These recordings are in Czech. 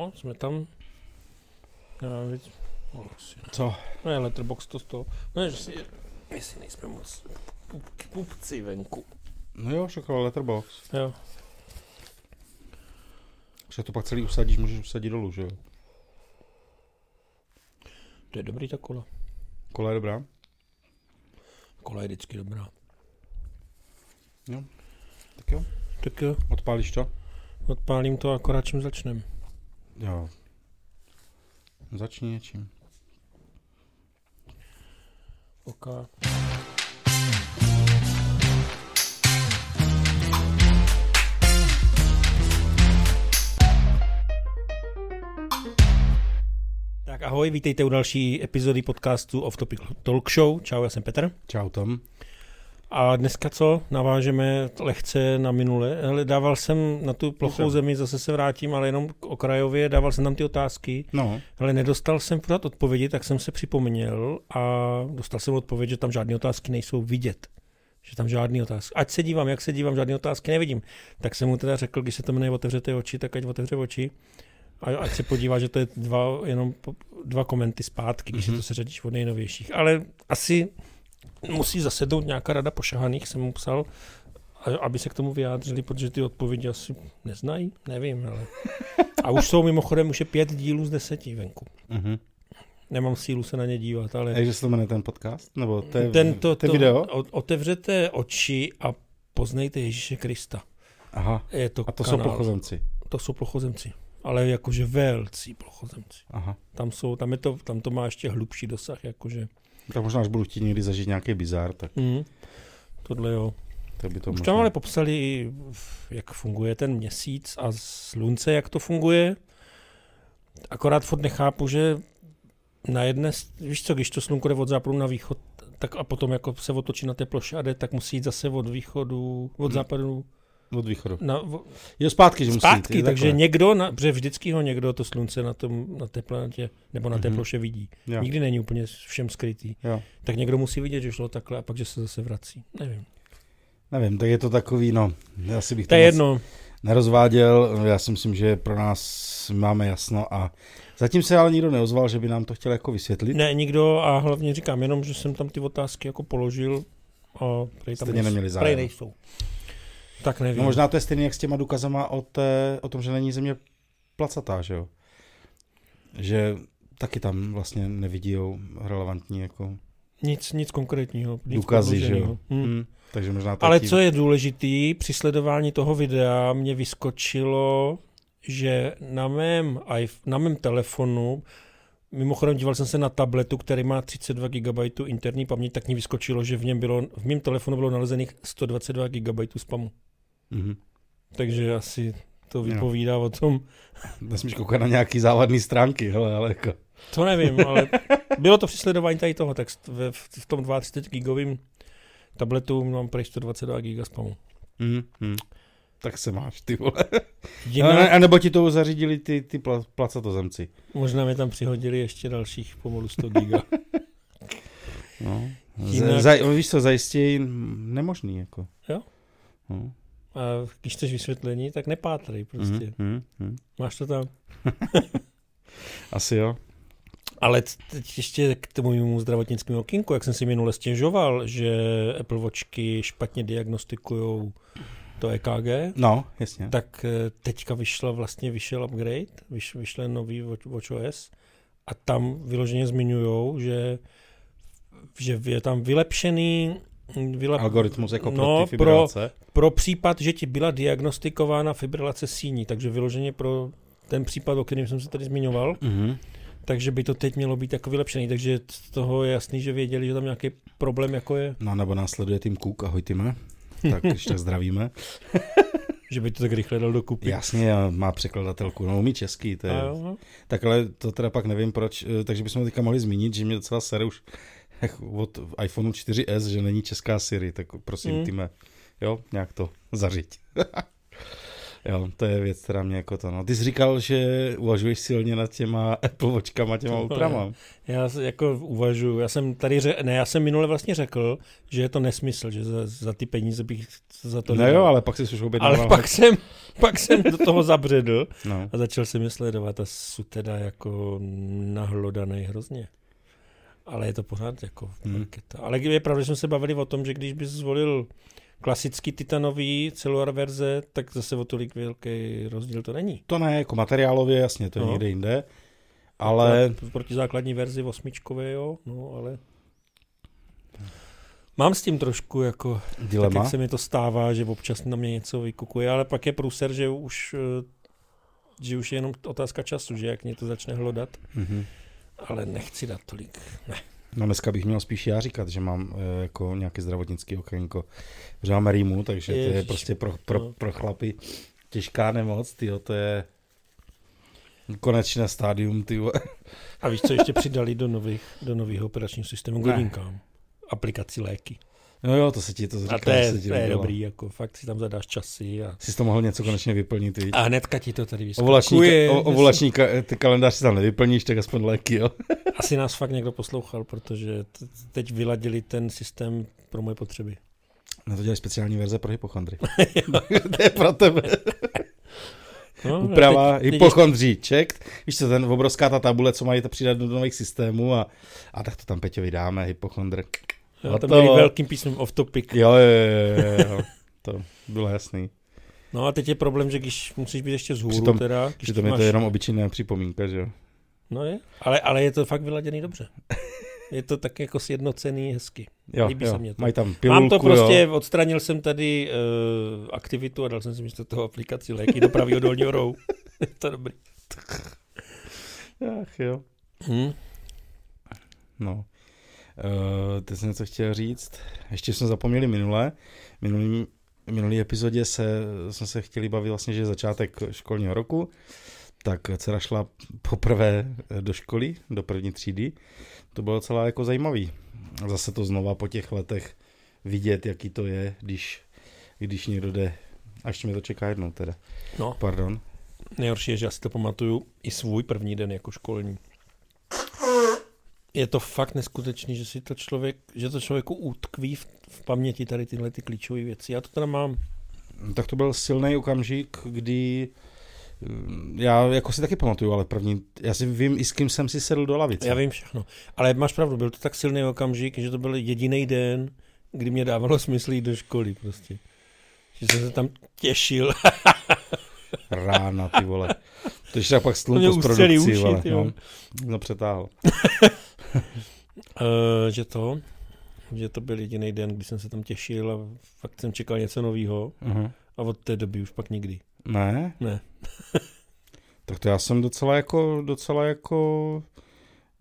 No, jsme tam. Já víc. No. Co? No je letterbox to z toho. No, že si, jestli nejsme moc pupci venku. No jo, však letterbox. Jo. Že to pak celý usadíš, můžeš usadit dolů, že jo? To je dobrý ta kola. Kola je dobrá? Kola je vždycky dobrá. Tak jo. Tak jo, Odpálíš to? odpálím to akorát čím začnem. Jo. Začni něčím. OK. Tak ahoj, vítejte u další epizody podcastu Off Topic Talk Show. Čau, já jsem Petr. Čau Tom. A dneska co? Navážeme lehce na minule. Hele, dával jsem na tu plochou Dobře. zemi, zase se vrátím, ale jenom k okrajově, dával jsem tam ty otázky. No, Ale nedostal jsem pořád odpovědi, tak jsem se připomněl a dostal jsem odpověď, že tam žádné otázky nejsou vidět. Že tam žádné otázky. Ať se dívám, jak se dívám, žádné otázky nevidím. Tak jsem mu teda řekl, když se to jmenuje Otevřete oči, tak ať otevře oči. A ať se podívá, že to je dva, jenom dva komenty zpátky, když mm-hmm. Mhm. je to seřadíš od nejnovějších. Ale asi musí zasednout nějaká rada pošahaných, jsem mu psal, aby se k tomu vyjádřili, protože ty odpovědi asi neznají, nevím, ale... A už jsou mimochodem, už je pět dílů z deseti venku. mhm. Nemám sílu se na ně dívat, ale... A že se to jmenuje ten podcast? Nebo to je, ten, to, video? Otevřete oči a poznejte Ježíše Krista. Aha. Je to A to jsou kanál. pochozemci. To jsou plochozemci. Ale jakože velcí plochozemci. Aha. Tam, jsou, tam, je to, tam to má ještě hlubší dosah, jakože... Tak možná, až budu chtít někdy zažít nějaký bizár, tak Mm, tohle jo. to by to Už možná... tam ale popsali, jak funguje ten měsíc a slunce, jak to funguje. Akorát furt nechápu, že na jedné, víš co, když to slunko jde od západu na východ, tak a potom jako se otočí na té ploše a jde, tak musí jít zase od východu, od Hmm. západu Od východu. na, v- Jo, zpátky, že musí zpátky, jít, je takže takhle. někdo, na, protože vždycky ho někdo to slunce na, tom, na té planetě nebo na té Mhm. ploše vidí. Jo. Nikdy není úplně všem skrytý. Jo. Tak někdo musí vidět, že šlo takhle a pak, že se zase vrací. Nevím. Nevím, tak je to takový, no, asi bych To je jedno. nerozváděl, já si myslím, že pro nás máme jasno a zatím se ale nikdo neozval, že by nám to chtěl jako vysvětlit. Ne, nikdo a hlavně říkám jenom, že jsem tam ty otázky jako položil a tam Stejně nejsou. neměli zájem. nejsou. Tak nevím. No možná to je stejný jak s těma důkazama o, té, o tom, že není země placatá, že jo? Že taky tam vlastně nevidí relevantní jako Nic, nic konkrétního. Nic důkazy, že jo? podloženého. Hm. Hmm. Takže možná to Ale tím- co je důležitý, při sledování toho videa mě vyskočilo, že na mém, na mém telefonu, mimochodem díval jsem se na tabletu, který má 32 GB interní paměť, tak mi vyskočilo, že v něm bylo, v mém telefonu bylo nalezených 122 GB spamu. Mhm. Takže asi to vypovídá o tom, Nesmíš koukat na nějaký závadný stránky, hele, ale jako... to nevím, ale bylo to při sledování tady toho, tak v, v tom 32 gigovým tabletu mám prej 122 GB spamu. Mhm. Mhm. Tak se máš, ty vole. Jinak, A, a nebo ti to zařídili ty, ty pla, placatozemci. Možná mi tam přihodili ještě dalších pomalu 100 giga. No. Jinak- za, víš co, zajistěji nemožný, jako. Jo? No. A když chceš vysvětlení, tak nepátrej prostě. Mhm, mhm, mhm. Máš to tam. Asi jo. Ale teď ještě k tomu mému zdravotnickému okinku, jak jsem si minule stěžoval, že Apple Watchky špatně diagnostikují to EKG, No, jasně. tak eh, teďka vyšla vlastně vyšel upgrade, vyš, vyšel nový Watch- WatchOS a tam vyloženě zmiňují, že, že je tam vylepšený vylep, Algoritmus jako pro No, fibrilace. pro případ, že ti byla diagnostikována fibrilace síní, takže vyloženě pro ten případ, o kterém jsem se tady zmiňoval, Mhm. takže by to teď mělo být jako vylepšený, takže z toho je jasný, že věděli, že tam nějaký problém jako je, No, nebo následuje tým Cook, ahoj týme. Tak tak zdravíme. že by to tak rychle dal dokupy. Jasně, má překladatelku, no umí český, to je. No. Tak ale to teda pak nevím proč, eh, takže bychom teďka mohli zmínit, že mě docela sere už od iPhoneu 4S, že není česká Siri, tak prosím, Mm. týme, jo, nějak to zařiď. Jo, to je věc, která mě jako to, no. Ty jsi říkal, že uvažuješ silně nad těma Apple Watchkama, těma ultrama. Já jako uvažuji, já jsem tady, ře, ne, já jsem minule vlastně řekl, že je to nesmysl, že za, za ty peníze bych za to... No jo, ale pak jsi už objednal. Ale pak jsem, pak jsem do toho zabředl No. a začal jsem je sledovat a jsou teda jako nahlodaný hrozně. Ale je to pořád jako Hmm. raketa. Ale je pravda, že jsme se bavili o tom, že když bys zvolil klasický titanový celular verze, tak zase o tolik velký rozdíl to není. To ne, jako materiálově, jasně, to je No. někde jinde. Ale Proti základní verzi osmičkové, jo, no ale... Mám s tím trošku jako, tak dilema. jak se mi to stává, že občas na mě něco vykukuje, ale pak je průser, že už, eh, že už je jenom otázka času, že jak mě to začne hlodat, Mhm. Ale nechci dát tolik. Ne. No dneska bych měl spíš já říkat, že mám e, jako nějaký zdravotnický okénko. Že mám rýmu, takže to je Ježiš, prostě pro, pro, no. pro chlapy těžká nemoc, tyjo, to je konečné stádium, ty. A víš, co ještě přidali do nových, do nového operačního systému k Ne. hodinkám? Aplikaci léky. No jo, to se ti to říká. A to je, se ti to je dobrý, jako fakt si tam zadáš časy a, Jsi to mohl něco konečně vyplnit, víš? a hnedka ti to tady vyskakuje. ka- o- ovulační ka- ty kalendář si tam nevyplníš, tak aspoň léky, jo? Asi nás fakt někdo poslouchal, protože teď vyladili ten systém pro moje potřeby. No to dělají speciální verze pro hypochondry. to je pro tebe. No, Úprava teď-. Víš co, ten obrovská ta tabule, co mají to přidat do nových systémů a, a tak to tam Peťovi dáme, hypochondr. Jo, tam Hotovo. měli velkým písmem off topic. Jo, jo, jo, jo, jo. to bylo jasný. No a teď je problém, že když musíš být ještě vzhůru Přitom- teda. Když Přitom to je to máš- jenom obyčejná připomínka, že jo. No je, ale, ale je to fakt vyladěný dobře. Je to tak jako sjednocený hezky. Jo, Líbí jo. se mně to. Mají tam pilulku, Mám to prostě, jo. odstranil jsem tady uh, aktivitu a dal jsem si místo toho aplikaci léky do pravého dolního rohu. je to dobrý. Ach jo. Hm? No. Uh, teď jsem něco chtěl říct. Ještě jsme zapomněli minule. Minulý, minulý epizodě se, jsme se chtěli bavit vlastně, že je začátek školního roku. Tak dcera šla poprvé do školy, do první třídy. To bylo docela jako zajímavý. Zase to znova po těch letech vidět, jaký to je, když, když někdo jde. A ještě mě to čeká jednou teda. No, Pardon. nejhorší je, že já si to pamatuju i svůj první den jako školní. Je to fakt neskutečný, že si to člověk, že to člověku utkví v, v paměti tady tyhle ty klíčové věci. Já to teda mám. Tak to byl silný okamžik, kdy mm, já jako si taky pamatuju, ale první, já si vím i s kým jsem si sedl do lavice. Já vím všechno. Ale máš pravdu, byl to tak silný okamžik, že to byl jediný den, kdy mě dávalo smysl jít do školy prostě. Že jsem se tam těšil. Rána, ty vole. To ještě pak To mě slunko z produkcí, uši, vole. ty No, no přetáhl. Uh, že to, že to byl jediný den, kdy jsem se tam těšil a fakt jsem čekal něco nového Uh-huh. a od té doby už pak nikdy. Ne? Ne. Tak to já jsem docela jako, docela jako,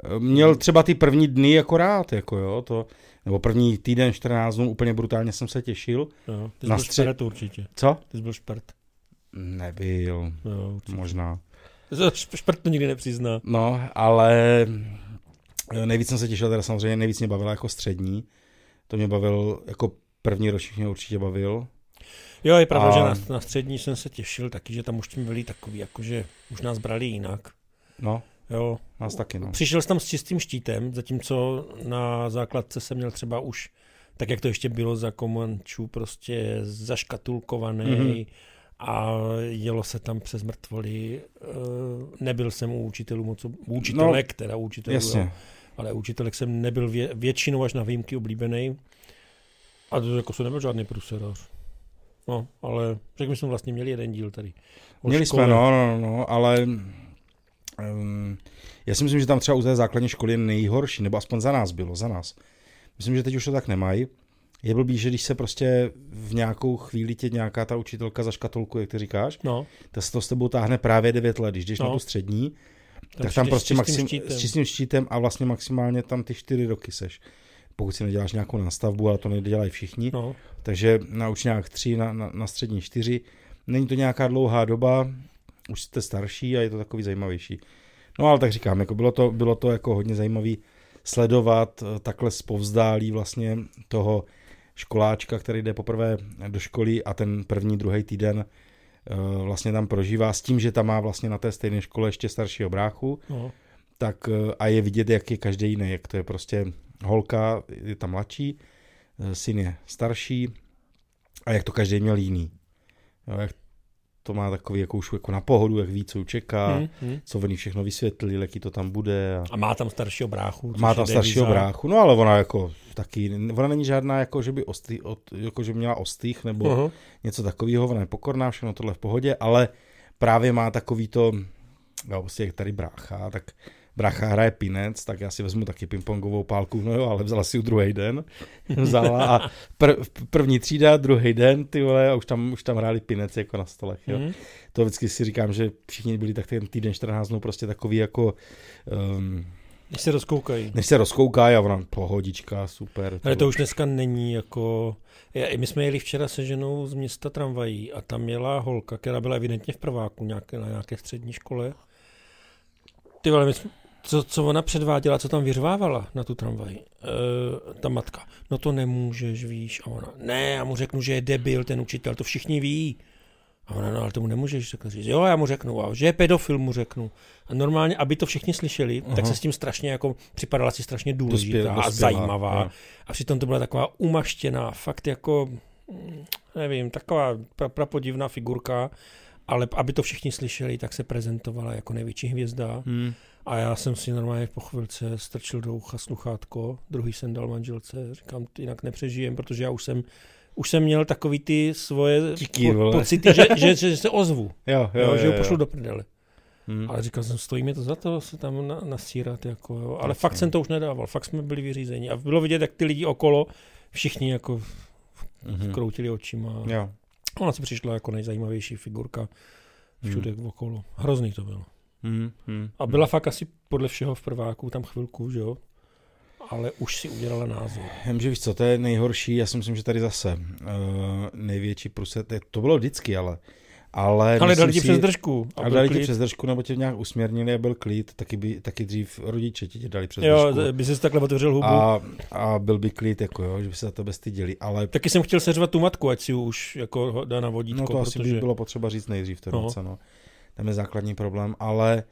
eh, měl třeba ty první dny jako rád, jako jo, to, nebo první týden, 14 dnů, úplně brutálně jsem se těšil. Jo, ty jsi Na byl střed- špert určitě. Co? Ty jsi byl špert. Nebyl, Jo, určitě. možná. Špert to nikdy nepřizná. No, ale eh, nejvíc jsem se těšil, teda samozřejmě nejvíc mě bavila jako střední. To mě bavil, jako první ročník mě určitě bavil. Jo, je pravda, A- že na, na střední jsem se těšil taky, že tam už tím byli takový, jakože už nás brali jinak. No, Jo, nás taky, no. Přišel jsem tam s čistým štítem, zatímco na základce jsem měl třeba už, tak jak to ještě bylo za komančů, prostě zaškatulkovaný Mhm. mm-hmm. a jelo se tam přes mrtvoly. Eh, Nebyl jsem u učitelů moc, u učitelek, teda u učitelů, No, Jasně. jo, ale učitelek jsem nebyl vě, většinou až na výjimky oblíbený. A to jako jsem nebyl žádný průserář. No, ale řekl jsme vlastně měli jeden díl tady. Měli škole. jsme, no, no, no, ale um, já si myslím, že tam třeba u té základní školy je nejhorší, nebo aspoň za nás bylo, za nás. Myslím, že teď už to tak nemají. Je blbý, že když se prostě v nějakou chvíli tě nějaká ta učitelka zaškatulkuje, jak ty říkáš, No, tak se to s tebou táhne právě 9 let. Když jdeš No. na tu střední, tak přijdeš tam s prostě čistým maxim, štítem. s čistým štítem a vlastně maximálně tam ty 4 roky seš. Pokud si neděláš nějakou nastavbu, ale to nedělají všichni. no. Takže na učňák 3, na, na, na střední 4. Není to nějaká dlouhá doba, už jste starší a je to takový zajímavější. No ale tak říkám, jako bylo, to, bylo to jako hodně zajímavý sledovat eh, takhle zpovzdálí vlastně toho školáčka, který jde poprvé do školy a ten první, druhý týden vlastně tam prožívá s tím, že tam má vlastně na té stejné škole ještě staršího bráchu, No. tak eh, a je vidět, jak je každý jiný, jak to je prostě holka, je tam mladší, eh, syn je starší a jak to každý měl jiný. Jo, jak to má takový jako už jako na pohodu, jak ví, co ju čeká, Hmm, hmm. co oni všechno vysvětlili, jaký to tam bude. A... A má tam staršího bráchu. Má tam staršího devíza. bráchu, no ale ona jako taky, ona není žádná jako, že by ostý, od, jako, že měla ostých nebo Aha. něco takového, ona je pokorná, všechno tohle v pohodě, ale právě má takový to, jo, prostě jak tady brácha, tak brácha hraje pinec, tak já si vezmu taky pingpongovou pálku, no jo, ale vzala si ji druhý den, vzala a pr- první třída, druhý den, ty vole, a už tam, už tam hráli pinec jako na stolech, jo. Hmm. To vždycky si říkám, že všichni byli tak ten týden 14 dnů prostě takový jako, um, Když se rozkoukají. než se rozkouká a ona pohodička, super. Ale to už dneska není jako... My jsme jeli včera se ženou z města tramvají a tam jela holka, která byla evidentně v prváku nějaké, na nějaké střední škole. Ty vole, my jsme, co, co ona předváděla, co tam vyřvávala na tu tramvaj, e, ta matka. No to nemůžeš, víš. A ona, ne, já mu řeknu, že je debil ten učitel, to všichni ví. A ona, no ale tomu nemůžeš řekl říct. Jo, já mu řeknu, a že je pedofil, mu řeknu. A normálně, aby to všichni slyšeli, tak Aha. se s tím strašně jako připadala si strašně důležitá Dospě- a dospělá, zajímavá. jo. A přitom to byla taková umaštěná, fakt jako, mm, nevím, taková pra, prapodivná figurka, ale aby to všichni slyšeli, tak se prezentovala jako největší hvězda. Hmm. A já jsem si normálně po chvilce strčil do ucha sluchátko, druhý jsem dal manželce, říkám, jinak nepřežijem, protože já už jsem, už jsem měl takový ty svoje Díky, vole. pocity, že, že, že, se ozvu, Jo, jo, jo, jo, že ho jo. pošlu do prdele. Hmm. Ale říkal jsem, stojí mi to za to se tam na, nasírat, jako, jo. ale Jasně. fakt jsem to už nedával, fakt jsme byli vyřízeni a bylo vidět, jak ty lidi okolo, všichni jako Mhm. kroutili očima. Jo. Ona si přišla jako nejzajímavější figurka všude Hmm. okolo. Hrozný to bylo. Hmm. Hmm. A byla fakt asi podle všeho v prváku tam chvilku, že jo? Ale už si udělala názor. Vím, že víš co, to je nejhorší, já si myslím, že tady zase uh, největší průset, to bylo vždycky, ale ale, Ale dali ti přes držku. A byl dali ti přes držku, nebo tě nějak usměrnili a byl klid, taky, by, taky dřív rodiče ti tě dali přes Jo, držku. by si takhle otevřel hubu. A, a byl by klid, jako jo, že by se za tebe styděli, ale Taky jsem chtěl seřvat tu matku, ať si už jako ho dá na vodítko, no to asi protože... by bylo potřeba říct nejdřív v té No. roce, no. Tam je základní problém, ale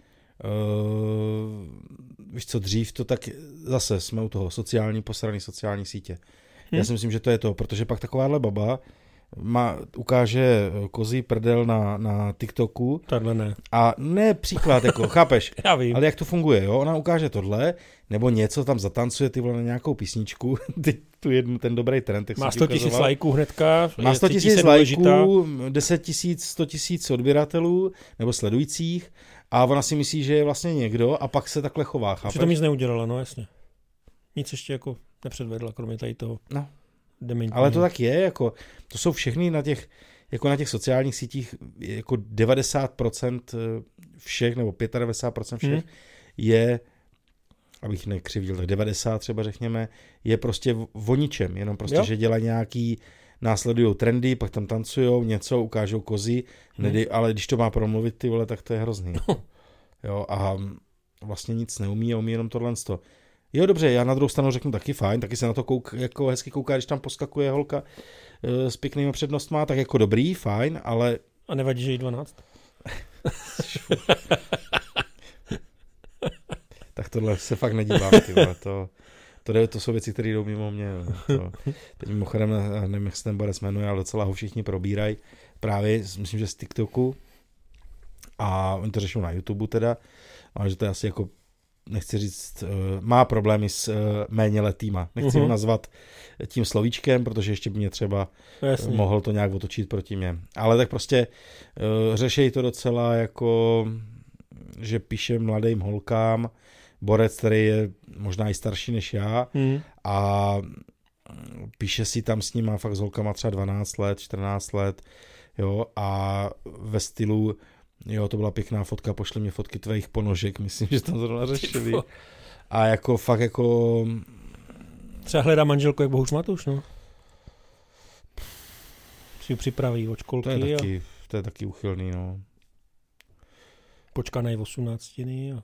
uh, víš co, dřív to tak, zase jsme u toho, sociální, posraný sociální sítě. Já Hm. si myslím, že to je to, protože pak takováhle baba má, ukáže kozí prdel na, na TikToku Tadle ne. a ne příklad, jako, chápeš, Já vím. ale jak to funguje, jo? Ona ukáže tohle, nebo něco tam zatancuje ty vole na nějakou písničku, ty, tu jednu, ten dobrý trend, tak Má jsem ti 100 tisíc lajků hnedka. Má je- 100 cítí tisíc lajků, 10 tisíc, 100 tisíc odběratelů nebo sledujících a ona si myslí, že je vlastně někdo a pak se takhle chová, chápeš? Přitom nic neudělala, no jasně. Nic ještě jako nepředvedla, kromě tady toho No. Dementního. Ale to tak je, jako, to jsou všechny na těch, jako na těch sociálních sítích, jako 90% všech, nebo 95% všech Hmm. je, abych nekřivdil, tak 90 třeba řekněme, je prostě o ničem, jenom prostě, Jo. že dělají nějaký, následují trendy, pak tam tancujou, něco, ukážou kozy, Hmm. nedy, ale když to má promluvit ty vole, tak to je hrozný. No. Jo, a vlastně nic neumí a umí jenom tohle. Jo, dobře, já na druhou stranu řeknu taky fajn, taky se na to kouk, jako hezky kouká, když tam poskakuje holka e, s pěknýma přednostma, tak jako dobrý, fajn, ale A nevadí, že jí 12? tak tohle se fakt nedívám, ty vole, to, to, jde- to jsou věci, které jdou mimo mě. To, teď mimochodem, já nevím, jak se ten borec jmenuje, ale docela ho všichni probírají, právě, myslím, že z TikToku a oni to řešou na YouTube teda, ale že to je asi jako nechci říct, eh, má problémy s eh, méně letýma. Nechci ho nazvat tím slovíčkem, protože ještě by mě třeba No, jasně. mohl to nějak otočit proti mě. Ale tak prostě řešejí to docela jako, že píše mladým holkám, borec, který je možná i starší než já Hmm. a píše si tam s ním, má fakt s holkama třeba 12 let, 14 let, jo, a ve stylu, jo, to byla pěkná fotka, pošli mě fotky tvých ponožek, myslím, že tam zrovna řešili. A jako fakt jako, Třeba hledá manželku jak Bohuš Matuš, no. Si připraví od to školky je a taky, to je taky uchylný, no. počkanej 18 a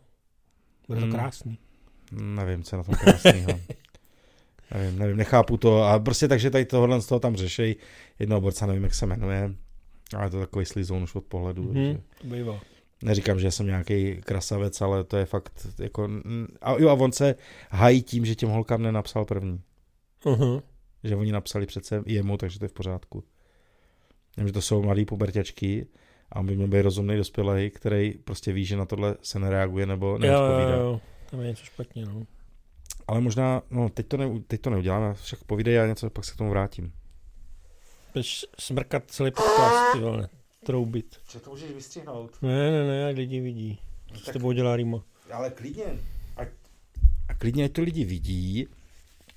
bude to Hmm. krásný. Nevím, co je na tom krásného. nevím, nevím, nechápu to. A prostě takže tady tohle z toho tam řešej. Jednoho borca, nevím, jak se jmenuje. Ale to je takový slizoun už od pohledu. Mhm, takže- to bývá. Neříkám, že jsem nějaký krasavec, ale to je fakt jako... A jo, a on se hají tím, že těm holkám nenapsal první. Uh-huh. Že oni napsali přece jemu, takže to je v pořádku. Vím, že to jsou mladý puberťačky a on by měl být rozumný dospělý, který prostě ví, že na tohle se nereaguje nebo Jo, jo, neodpovídá. jo, tam je něco špatně, no. Ale možná, no teď to, ne, teď to neuděláme, však povídej já něco, pak se k tomu vrátím. Budeš smrkat celý podcast, ty vole, troubit. Co to můžeš vystřihnout? Ne, ne, ne, ať lidi vidí. Co s Tak- tebou dělá Rýma. Ale klidně. A, a klidně, ať to lidi vidí,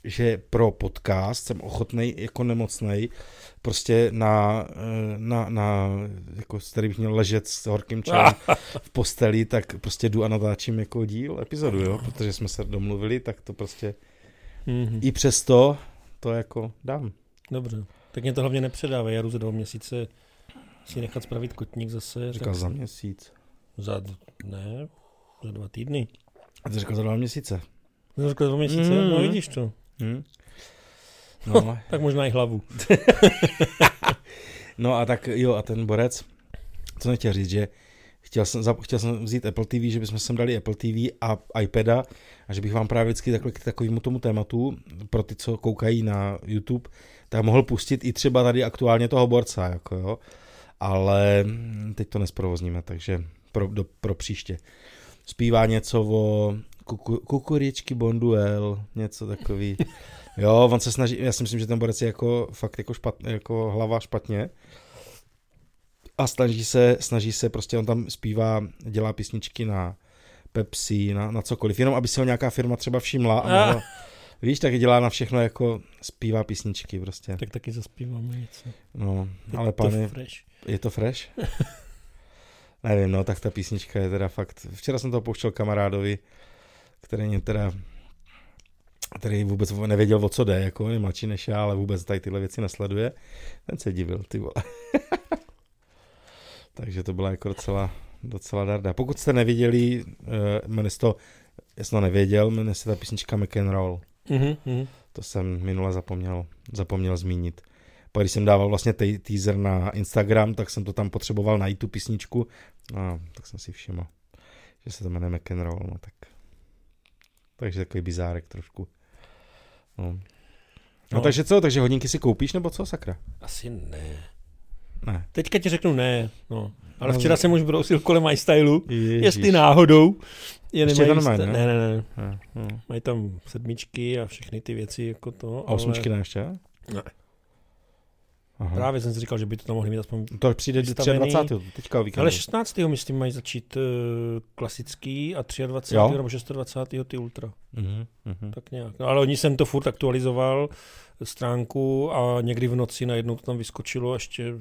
že pro podcast jsem ochotný jako nemocnej prostě na, eh, na, na jako s který bych měl ležet s horkým čajem v posteli, tak prostě jdu a natáčím jako díl, epizodu, jo, protože jsme se domluvili, tak to prostě Mhm. i přesto to jako dám. Dobře. Tak mě to hlavně nepředávej, já jdu za dva měsíce si nechat spravit kotník zase. Říkal tak za měsíc. za, ne, za dva týdny. A ty říkal za dva měsíce. No, řekl dva měsíce, Mm. no vidíš to. Hm? No, Tak možná i hlavu. No a tak jo, a ten borec, co nechtěl říct, že chtěl jsem, za- chtěl jsem vzít Apple TV, že bychom sem dali Apple TV a iPada a že bych vám právě vždycky takhle k takovému tomu tématu, pro ty, co koukají na YouTube, tak mohl pustit i třeba tady aktuálně toho borca, jako jo. Ale teď to nesprovozníme, takže pro, do, pro příště. Zpívá něco o kuku, kukuričky Bonduel, něco takový. Jo, on se snaží, já si myslím, že ten borec je jako fakt jako, špatně, jako hlava špatně. A snaží se, snaží se, prostě on tam zpívá, dělá písničky na Pepsi, na, na cokoliv, jenom aby si ho nějaká firma třeba všimla a mohla, víš, tak dělá na všechno jako zpívá písničky prostě. Tak taky zaspíváme něco. No, Je ale to pane, fresh. je to fresh? Nevím, no, tak ta písnička je teda fakt, včera jsem to pouštěl kamarádovi, který mě teda který vůbec nevěděl, o co jde, jako je mladší než já, ale vůbec tady tyhle věci nesleduje. Ten se divil, ty vole. Takže to byla jako docela, docela darda. Pokud jste neviděli, uh, jmenuje to, já jsem to nevěděl, jmenuje se ta písnička McEnroe. Mhm, mhm. To jsem minule zapomněl, zapomněl zmínit. Pak když jsem dával vlastně te- teaser na Instagram, tak jsem to tam potřeboval najít tu písničku. A tak jsem si všiml, že se to jmenuje McEnroe, no tak. Takže takový bizárek trošku. No. No, No. takže co, takže hodinky si koupíš nebo co, sakra? Asi ne. Ne. Teďka ti řeknu ne, no. Ale No, včera jsem už brousil kolem MyStylu, Ježíš. jestli náhodou. Je Ještě je nemají ne? ne, ne, ne. Ne, ne. Mají tam sedmičky a všechny ty věci jako to. A osmičky ale ne ještě? Ne. Aha. Právě jsem si říkal, že by to tam mohli mít aspoň To přijde do vystavený. 23. teďka o víkendu. Ale 16. myslím mají začít uh, klasický a 23. Jo. nebo 26. ty ultra. Mhm, mhm. Tak nějak. No, ale oni jsem to furt aktualizoval, stránku a někdy v noci najednou to tam vyskočilo ještě,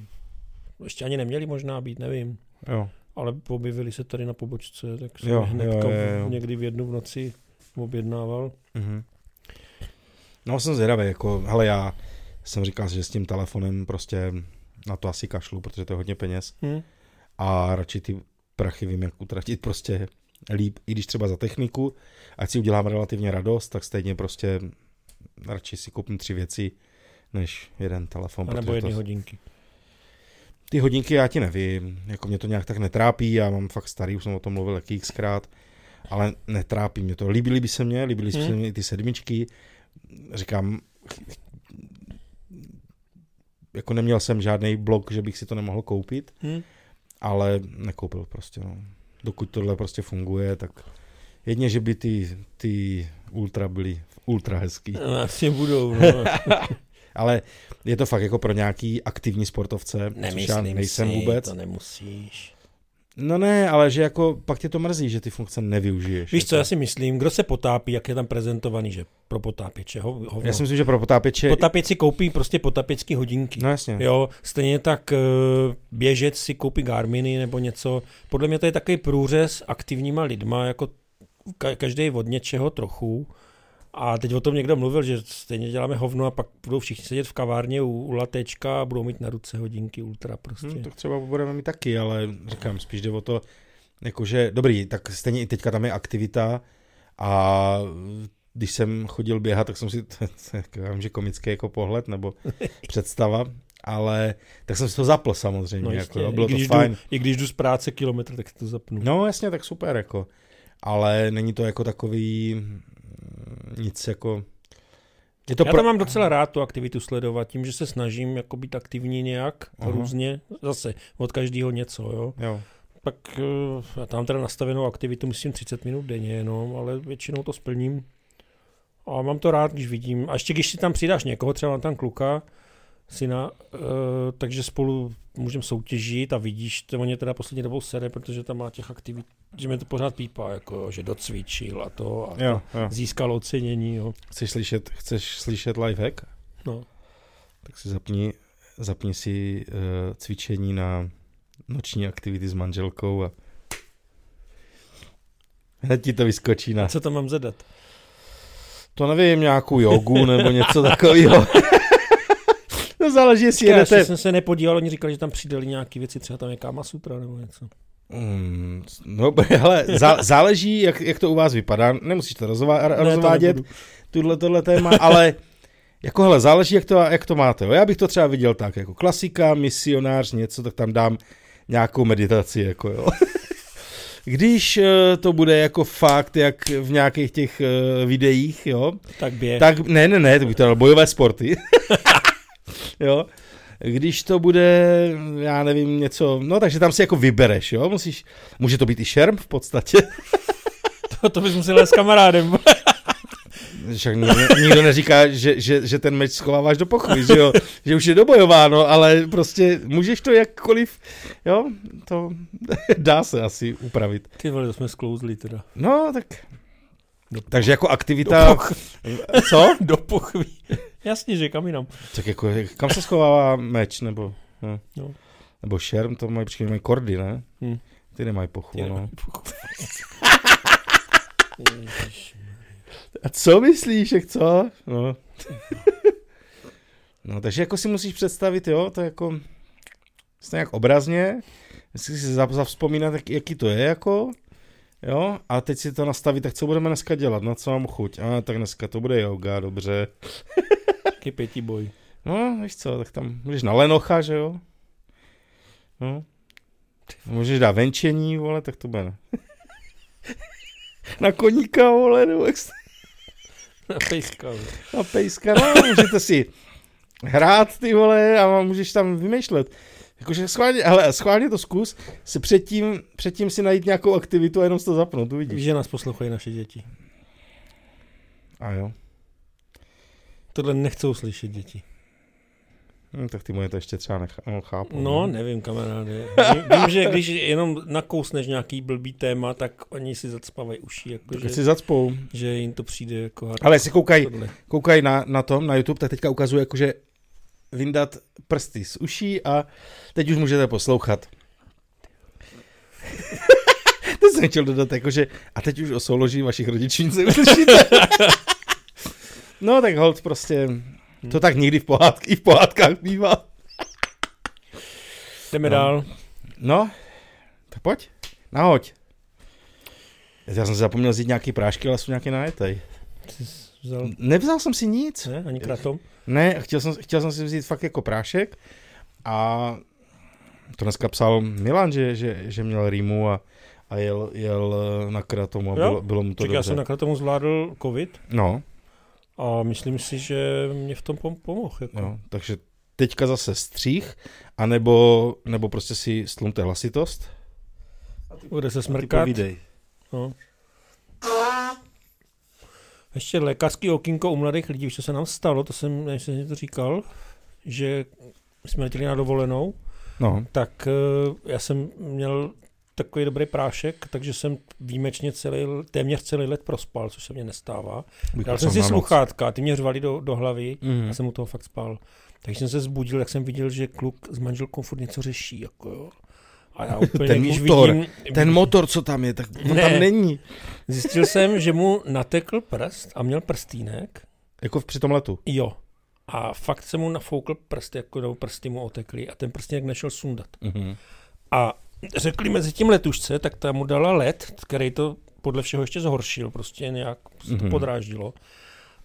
ještě ani neměli možná být, nevím. Jo. Ale objevili se tady na pobočce, tak jsem Jo, jo, hned jo, jo, jo. někdy v jednu v noci objednával. Mhm. No jsem zvědavý, jako, hele já jsem říkal, že s tím telefonem prostě na to asi kašlu, protože to je hodně peněz Hm? a radši ty prachy vím, jak utratit prostě líp, i když třeba za techniku, ať si udělám relativně radost, tak stejně prostě radši si koupím tři věci, než jeden telefon. A nebo jedny to, hodinky. Ty hodinky já ti nevím, jako mě to nějak tak netrápí, já mám fakt starý, už jsem o tom mluvil jaký xkrát, ale netrápí mě to. Líbily by se mě, líbily by se Hmm. mě i ty sedmičky, říkám, jako neměl jsem žádný blok, že bych si to nemohl koupit, Hm? ale nekoupil prostě, no. Dokud tohle prostě funguje, tak jedně, že by ty, ty ultra byly ultra hezký. No, asi budou. No. Ale je to fakt jako pro nějaký aktivní sportovce, což já Nemyslím nejsem si, vůbec. to nemusíš. No ne, ale že jako pak tě to mrzí, že ty funkce nevyužiješ. Víš co, jako. já si myslím, kdo se potápí, jak je tam prezentovaný, že pro potápěče, ho, hovno. Já si myslím, že pro potápěče... Potápěč si koupí prostě potápěčské hodinky. No jasně. Jo, stejně tak eh, běžec si koupí Garminy nebo něco. Podle mě to je takový průřez aktivníma lidma, jako ka- každý od něčeho trochu. A teď o tom někdo mluvil, že stejně děláme hovno a pak budou všichni sedět v kavárně u, u latečka a budou mít na ruce hodinky ultra prostě. Hm, tak třeba budeme mít taky, ale říkám, spíš jde o to, jakože, dobrý, tak stejně i teďka tam je aktivita a když jsem chodil běhat, tak jsem si, to, to, to, já vím, že komický jako pohled nebo představa, ale tak jsem si to zapl samozřejmě, No jako, jistě, jo, bylo I, když to fajn. Jdu, I když jdu z práce kilometr, tak si to zapnu. No jasně, tak super, jako. Ale není to jako takový nic jako... Je to Já tam mám docela rád tu aktivitu sledovat, tím, že se snažím jako být aktivní nějak, Aha. různě, zase od každého něco, jo. Jo. Pak eh, já tam teda nastavenou aktivitu myslím 30 minut denně jenom, ale většinou to splním. A mám to rád, když vidím. A ještě když si tam přidáš někoho, třeba mám tam kluka, syna, uh, takže spolu můžeme soutěžit a vidíš, to mě teda poslední dobou sere, protože tam má těch aktivit, že mi to pořád pípá, jako, že docvičil a to a Jo, jo. získal ocenění, jo. Chceš slyšet, chceš slyšet lifehack? No. Tak si zapni, zapni si uh, cvičení na noční aktivity s manželkou a hned ti to vyskočí na... A co tam mám zadat? To nevím, nějakou jogu nebo něco takového. to záleží, jestli Já ještě jedete... jsem se nepodíval, oni říkali, že tam přidali nějaké věci, třeba tam je Kama Sutra nebo něco. Mm, no, hele, zá, záleží, jak, jak to u vás vypadá. Nemusíš to rozvá, Ne, to rozvádět, nebudu. tuhle, tohle téma, ale jako hele, záleží, jak to, jak to máte. Jo. Já bych to třeba viděl tak, jako klasika, misionář, něco, tak tam dám nějakou meditaci, jako jo. Když eh, to bude jako fakt, jak v nějakých těch eh, videích, jo, Tak běh. tak ne, ne, ne, to bych to dal bojové sporty. Jo. Když to bude, já nevím, něco, no takže tam si jako vybereš, jo, musíš, může to být i šerm v podstatě, To, to bys musel s kamarádem. však nikdo, nikdo neříká, že, že, že ten meč schováváš do pochvy, že jo, že už je dobojováno, ale prostě můžeš to jakkoliv, jo, to dá se asi upravit. Ty vole, to jsme sklouzli teda. No, tak, Do, takže jako do, aktivita, poch, co? do pochví. Jasně, že kam jinam. Tak jako, kam se schovává meč, nebo, no. No. nebo šerm, to mají, mají kordy, ne? Hm. Ty nemají pochvu, Ty no. A co myslíš, jak co? No. no, takže jako si musíš představit, jo, to jako nějak obrazně, jestli si zav- zavzpomínat, jak, jaký to je, jako, jo, a teď si to nastavit, tak co budeme dneska dělat, na co mám chuť, a tak dneska to bude yoga, dobře. Taky pětí boj. No, víš co, tak tam můžeš na lenocha, že jo, no. Můžeš dát venčení, vole, tak to bude na, na koníka, vole, nebo jak se Na pejska. vole. A pejska, no, můžete si hrát, ty vole, a můžeš tam vymýšlet. Jakože schválně, hele, schválně to zkus, si předtím, předtím si najít nějakou aktivitu a jenom si to zapnout, Víš, uvidíš. že nás poslouchají naše děti. A jo, Tohle nechcou slyšet děti. hm, tak ty moje to ještě třeba nechá, no, chápu. No, ne? nevím, kamaráde. Vím, že když jenom nakousneš nějaký blbý téma, tak oni si zacpávají uši, jako Tak že, si zacpou. že jim to přijde jako hard. Ale jestli koukají koukaj na, na tom, na YouTube, tak teďka ukazuje jakože vyndat prsty z uší a teď už můžete poslouchat. to jsem chtěl dodat, jakože a teď už o souloží vašich rodičů nic neuslyšíte. no tak hold prostě, to tak nikdy v, pohádk, i v pohádkách bývá. Jdeme No. dál. No, tak pojď, nahoď. Já jsem si zapomněl vzít nějaký prášky, ale jsou nějaký najetej. Vzal, Nevzal jsem si nic. ne, ani kratom? Ne, chtěl jsem, chtěl jsem si vzít fakt jako prášek a to dneska psal Milan, že, že, že měl rýmu a, a jel, jel eh, na kratomu a bylo, bylo mu to Tak já dobře. jsem na kratomu zvládl covid No, a myslím si, že mě v tom pom- pomohl. Jako. no, takže teďka zase střih, anebo, nebo prostě si stlumte hlasitost. Bude se A ty smrkat. povídej. No. Ještě lékařský okýnko u mladých lidí, co se nám stalo, to jsem, než jsem to říkal, že jsme letěli na dovolenou, No, tak eh, já jsem měl takový dobrý prášek, takže jsem výjimečně celý, téměř celý let prospal, což se mně nestává. bych Dal jsem si sluchátka, ty mě řvali do, do hlavy, Mhm. já jsem u toho fakt spal. Takže jsem se zbudil, jak jsem viděl, že kluk s manželkou furt něco řeší. Jako jo. A já úplně, Ten motor, vidím, Ten motor, co tam je, tak on Ne. tam není. Zjistil jsem, že mu natekl prst a měl prstýnek. Jako při tom letu. Jo. A fakt se mu nafoukl prst, jako nebo prsty mu otekly a ten prstýnek nešel sundat. Mhm. A řekli mezi tím letušce, tak ta mu dala led, který to podle všeho ještě zhoršil, prostě nějak se to Mhm. podráždilo.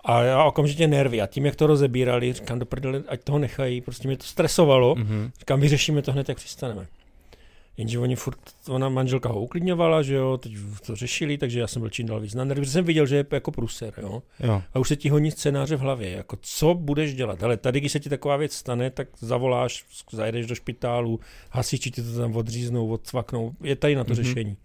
A já okamžitě nervy. A tím, jak to rozebírali, říkám do prdele, ať toho nechají, prostě mě to stresovalo. Mhm. Říkám, vyřešíme to hned, jak přistaneme. Jenže oni furt, ona manželka ho uklidňovala, že jo, teď to řešili, takže já jsem byl čím dál víc na nervy, protože jsem viděl, že je jako pruser, jo. Jo. A už se ti honí scénáře v hlavě, jako co budeš dělat. Ale tady, když se ti taková věc stane, tak zavoláš, zajedeš do špitálu, hasiči ti to tam odříznou, odcvaknou, je tady na to Mhm. mm-hmm. řešení.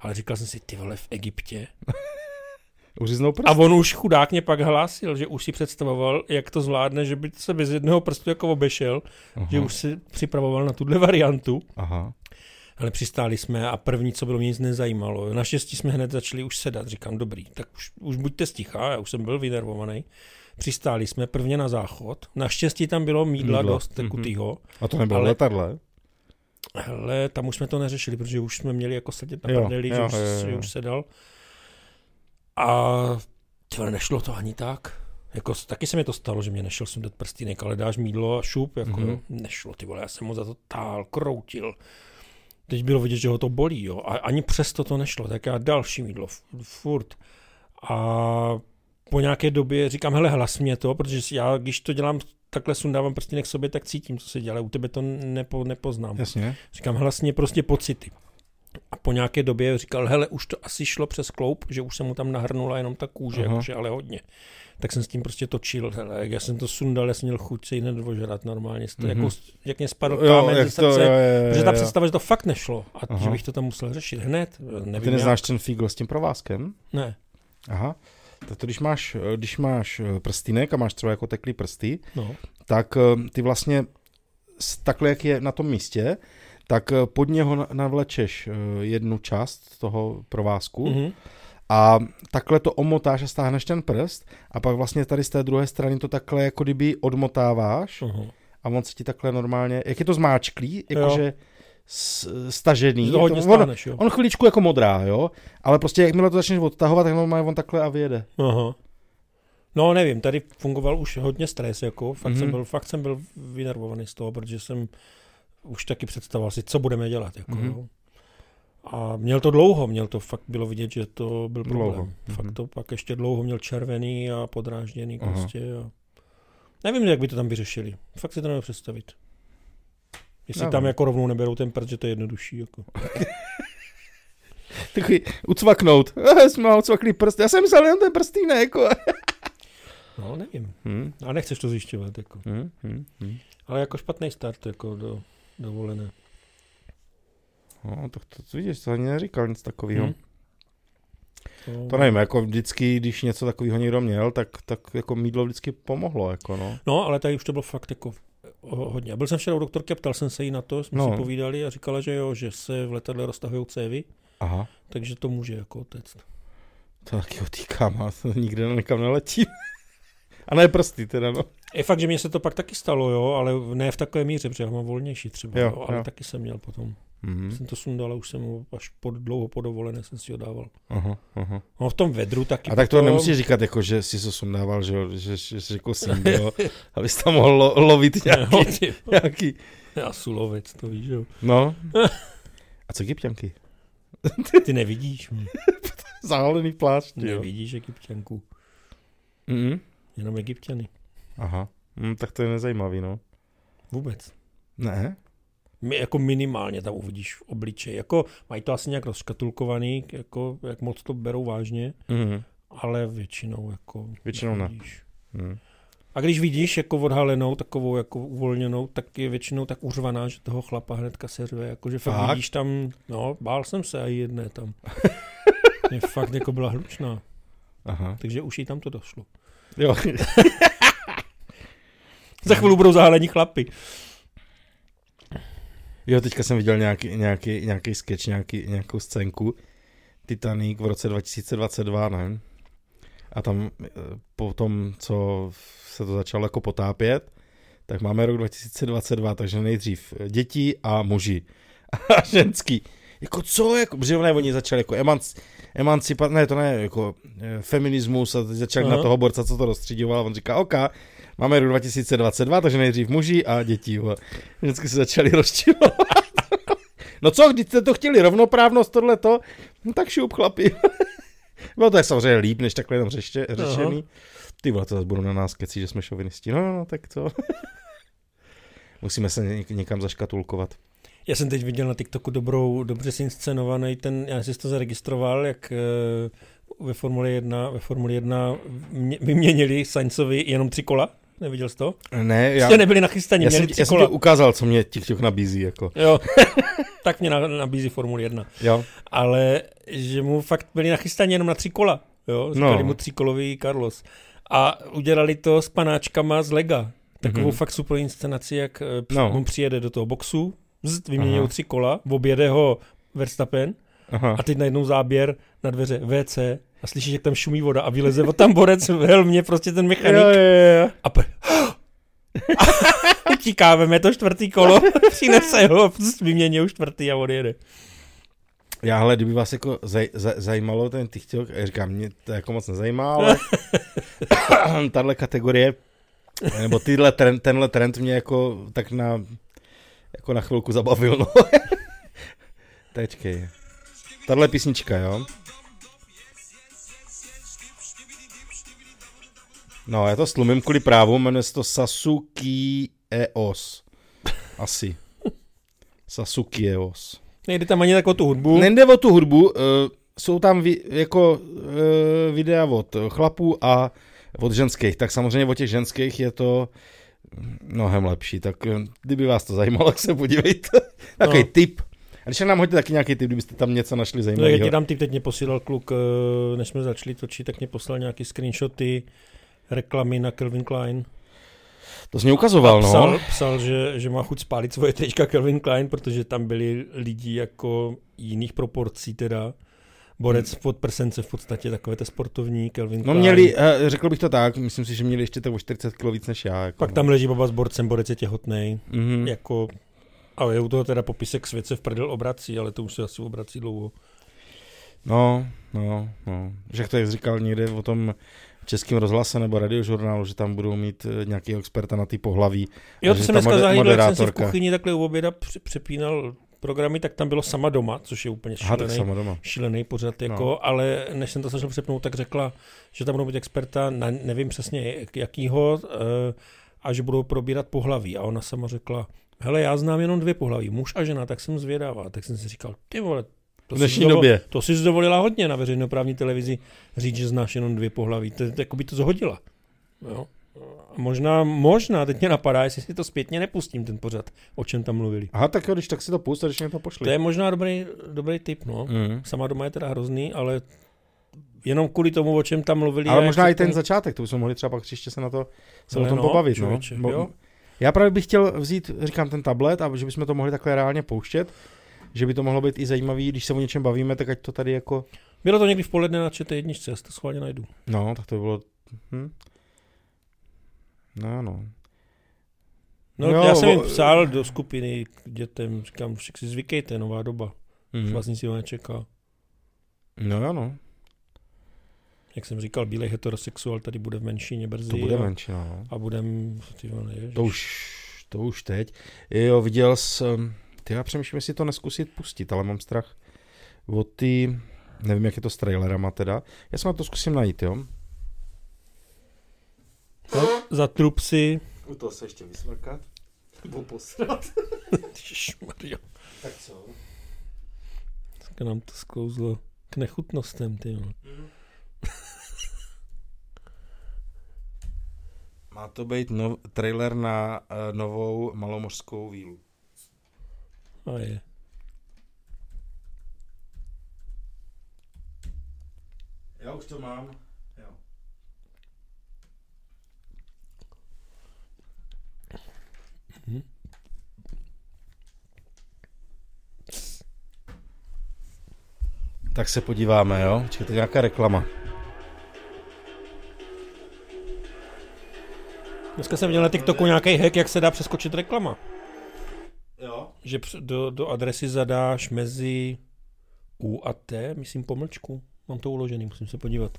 Ale říkal jsem si, ty vole, v Egyptě. Uříznou prst? A on už chudák mě pak hlásil, že už si představoval, jak to zvládne, že by se bez jednoho prstu jako obešel, Aha. že už si připravoval na tuhle variantu. Aha. Ale přistáli jsme a první, co bylo, mě nic nezajímalo. Naštěstí jsme hned začali už sedat. Říkám, dobrý, tak už, už buďte sticha, já už jsem byl vynervovaný. Přistáli jsme prvně na záchod. Naštěstí tam bylo mídla Mídlo, dost tekutýho. A to nebylo Ale- Ale... letadle? Hele, tam už jsme to neřešili, protože už jsme měli jako sedět na prdeli, že, už, jo, jo. že už sedal. A tyhle, nešlo to ani tak. Jako, taky se mi to stalo, že mě nešel sundat prstýnek, ale dáš mídlo a šup, jako Mhm. mm-hmm. nešlo, ty vole, já jsem mu za to tál, kroutil. Teď bylo vidět, že ho to bolí, jo, a ani přesto to nešlo, tak já další mídlo, furt. A po nějaké době říkám, hele, hlas mě to, protože já, když to dělám, takhle sundávám prstínek k sobě, tak cítím, co se dělá, u tebe to nepo, nepoznám. Jasně. Říkám hlasně prostě pocity. A po nějaké době říkal, hele, už to asi šlo přes kloup, že už se mu tam nahrnula jenom ta kůže, Aha. jakože, ale hodně. Tak jsem s tím prostě točil, hele, jak já jsem to sundal, já jsem měl chuť se nedožrat normálně, Mhm. jako, jak mě spadl Jo, kámen jak ze to, jo, srdce, jo, jo, protože ta představa, že to fakt nešlo a Aha. že bych to tam musel řešit hned, nevím Ty jak. neznáš ten fígl s tím provázkem? Ne, Aha. Tak to když máš, když máš eh, prstýnek a máš třeba jako teklý prsty, no. tak eh, ty vlastně takhle, jak je na tom místě, tak eh, pod něho na- navlečeš eh, jednu část toho provázku Mhm. a takhle to omotáš a stáhneš ten prst a pak vlastně tady z té druhé strany to takhle jako kdyby odmotáváš Aha. a on se ti takhle normálně, jak je to zmáčklý, jakože stažený. Že to hodně to, on, stáhneš, jo. on chviličku jako modrá, jo, ale prostě jakmile to začneš odtahovat, tak normálně on takhle a vyjede. Aha. No nevím, tady fungoval už hodně stres, jako, fakt, mm-hmm. jsem byl, fakt jsem byl vynervovaný z toho, protože jsem už taky představoval si, co budeme dělat, jako, Mhm. mm-hmm. A měl to dlouho, měl to fakt bylo vidět, že to byl problém. Dlouho, Dlouho. Fakt mhm. to pak ještě dlouho měl červený a podrážděný Aha. prostě. A... Nevím, jak by to tam vyřešili. Fakt si to nevím představit. Jestli Nevím. tam jako rovnou neberou ten prst, že to je jednodušší. Jako. Takový ucvaknout. Jsme ucvaklý prst. Já jsem myslel jenom ten prstýnek. Jako. No, nevím. Hmm. A nechceš to zjišťovat. Jako. Hmm. Hmm. Hmm. Ale jako špatný start jako do dovolené. No, to, to, to vidíš, to ani neříkal nic takového. Hmm. Hmm. To nevím, jako vždycky, když něco takového někdo měl, tak, tak jako mídlo vždycky pomohlo, jako no. No, ale tady už to bylo fakt jako ho- hodně. Byl jsem včera u doktorky a ptal jsem se jí na to, jsme No. si povídali a říkala, že jo, že se v letadle roztahují cévy, Aha. takže to může jako otect. To taky otýkám a to nikde nikam neletím. A ne prsty teda, no. Je fakt, že mně se to pak taky stalo, jo, ale ne v takové míře, protože já mám volnější třeba, Jo, jo, ale jo. taky jsem měl potom. Mhm. Jsem to sundal a už jsem ho až pod, dlouho po dovolené jsem si ho dával. Aha, aha. No v tom vedru taky A tak to potom- nemusíš říkat, jako, že jsi to sundával, že, jo, že, že jsi jako syn, jo, abys tam mohl lo, lovit No, nějaký, ty, nějaký, já sulovec, to víš, jo. no. A co egyptianky? Ty nevidíš. Zahalený plášť, jo. nevidíš egyptianku, Mhm. Jenom egyptiany. Aha, hm, tak to je nezajímavý, no. Vůbec. Ne? My jako minimálně tam uvidíš v obličeji. Jako mají to asi nějak rozkatulkovaný, jako jak moc to berou vážně, Mhm. ale většinou jako Většinou ne. nevidíš. Mhm. A když vidíš jako odhalenou, takovou jako uvolněnou, tak je většinou tak uřvaná, že toho chlapa hnedka se řve. Jako, že fakt Fakt? vidíš tam, no, bál jsem se a jedné tam. je fakt jako byla hlučná, Aha. takže už jí tam to došlo. Jo. Za chvíli budou zahalení chlapy. jo, teďka jsem viděl nějaký, nějaký, nějaký sketch, nějaký, nějakou scénku. Titanic v roce 2022, ne? A tam eh, po tom, co se to začalo jako potápět, tak máme rok 2022, takže nejdřív děti a muži. A ženský. Jako co, jako, protože oni začali jako emanc, emancipat, ne, to ne, jako eh, feminismus a teď Aha. na toho borca, co to rozstřídil, a on říká, OK, máme rok 2022, takže nejdřív muži a děti. jo. Vždycky se začali rozčilovat. no co, když jste to chtěli, rovnoprávnost, tohleto, no tak šup chlapi. Bylo to je samozřejmě líp, než takhle jenom řeště, řešený. Ty vole, to zase budou na nás keci, že jsme šovinisti. No, no, no, tak to. Musíme se něk- někam zaškatulkovat. Já jsem teď viděl na TikToku dobrou, dobře si inscenovaný ten, já jsem si to zaregistroval, jak eh, ve Formuli 1, ve Formuli 1 mě- vyměnili Sainzovi jenom tři kola. Neviděl jsi to? Ne, já, Já, nebyli nachystaní, já, měli jsem, já jsem ti ukázal, co mě TikTok nabízí. Jako. Jo, tak mě na- nabízí Formuli 1. Jo. Ale že mu fakt byli nachystaní jenom na tři kola. Jo, říkali No. mu tříkolový Carlos. A udělali to s panáčkama z Lega. Takovou Mhm. fakt super inscenaci, jak eh, No. on přijede do toho boxu, Aha. tři kola, objede ho Verstappen Aha. a teď najednou záběr na dveře WC a slyšíš, jak tam šumí voda a vyleze od tam borec v helmě, prostě ten mechanik. Jo, jo, jo. A pe... Utíká, veme to čtvrtý kolo, přinese ho, už čtvrtý a odjede. Já, ale kdyby vás jako zaj, zaj, zajímalo ten TikTok, říkám, mě to jako moc nezajímá, ale tahle kategorie, nebo tyhle trend, tenhle trend mě jako tak na, jako na chvilku zabavil, no. Tečkej. Tahle písnička, jo. No, já to slumím kvůli právu, jmenuje se to Sasuki EOS. Asi. Sasuki EOS. Nejde tam ani tak o tu hudbu. Nejde o tu hudbu, uh, jsou tam vi, jako uh, videa od chlapů a od ženských, tak samozřejmě od těch ženských je to mnohem lepší, tak eh, kdyby vás to zajímalo, tak se podívejte. Takový No. no. tip. A když nám hodíte taky nějaký tip, kdybyste tam něco našli No, já zajímavého. ti dám typ, teď mě posílal kluk, eh, než jsme začali točit, tak mě poslal nějaký screenshoty, reklamy na Calvin Klein. To jsi mě ukazoval, a psal, no. psal že, že má chuť spálit svoje trička Calvin Klein, protože tam byli lidi jako jiných proporcí teda. Borec pod prsence v podstatě, takové to sportovní Calvin No měli, eh, řekl bych to tak, myslím si, že měli ještě tak o 40 kg víc než já. Jako, Pak no. tam leží baba s borcem, borec je těhotný. Mhm. Jako, ale je u toho teda popisek svět se v prdel obrací, ale to už se asi obrací dlouho. No, no, no. Že to jak říkal někde o tom českém rozhlase nebo radiožurnálu, že tam budou mít eh, nějakého experta na ty pohlaví. Jo, A to jsem dneska zahlídl, jak jsem si v kuchyni takhle u oběda pře- přepínal programy, tak tam bylo sama doma, což je úplně Aha, šílený, sama doma. šílený pořad, jako, No. ale než jsem to začal přepnout, tak řekla, že tam budou být experta, na, nevím přesně jak- jakýho, eh, a že budou probírat pohlaví. A ona sama řekla, hele, já znám jenom dvě pohlaví, muž a žena, tak jsem zvědavá. Tak jsem si říkal, ty vole, to V jsi dnešní dovol- době. To jsi dovolila hodně na veřejnoprávní televizi říct, že znáš jenom dvě pohlaví. To, to jako by to zhodila. Jo. Možná, možná, teď mě napadá, jestli si to zpětně nepustím, ten pořad, o čem tam mluvili. Aha, tak jo, když tak si to pust, a když mě to pošli. To je možná dobrý, dobrý tip, no. Mm. Sama doma je teda hrozný, ale jenom kvůli tomu, o čem tam mluvili. Ale možná i ten to- začátek, to bychom mohli třeba pak příště se na to se Ale o tom no, pobavit. člověče, no. jo. Já právě bych chtěl vzít, říkám, ten tablet a že bychom to mohli takhle reálně pouštět, že by to mohlo být i zajímavý, když se o něčem bavíme, tak ať to tady jako, Bylo to někdy v poledne na ČT jedničce, já si to schválně najdu. no, tak to by bylo, hm. No, no. No, Jo, já jsem jim psal do skupiny k dětem, říkám, si zvykejte, nová doba. Mhm. Vlastně si ho nečeká. No, jo, no, Jak jsem říkal, bílej heterosexuál tady bude v menšině brzy. to bude a, menší, no. a budem, ty vole. To už, to už teď. Jo, viděl jsem, ty já přemýšlím, jestli to neskusit pustit, ale mám strach o ty, nevím, jak je to s trailerama teda. Já se na to zkusím najít, jo. Za, za trupsy. U toho se ještě vysmrkat. Nebo posrat. Tak co? Tak nám to sklouzlo k nechutnostem, ty vole. Má to být nov, trailer na uh, novou malomořskou vílu. A je. Já už to mám. Mhm. Tak se podíváme, jo? Počkej, to je nějaká reklama. Dneska jsem viděl na TikToku nějaký hack, jak se dá přeskočit reklama. Jo. Že do, do adresy zadáš mezi U a T, myslím pomlčku. Mám to uložený, musím se podívat.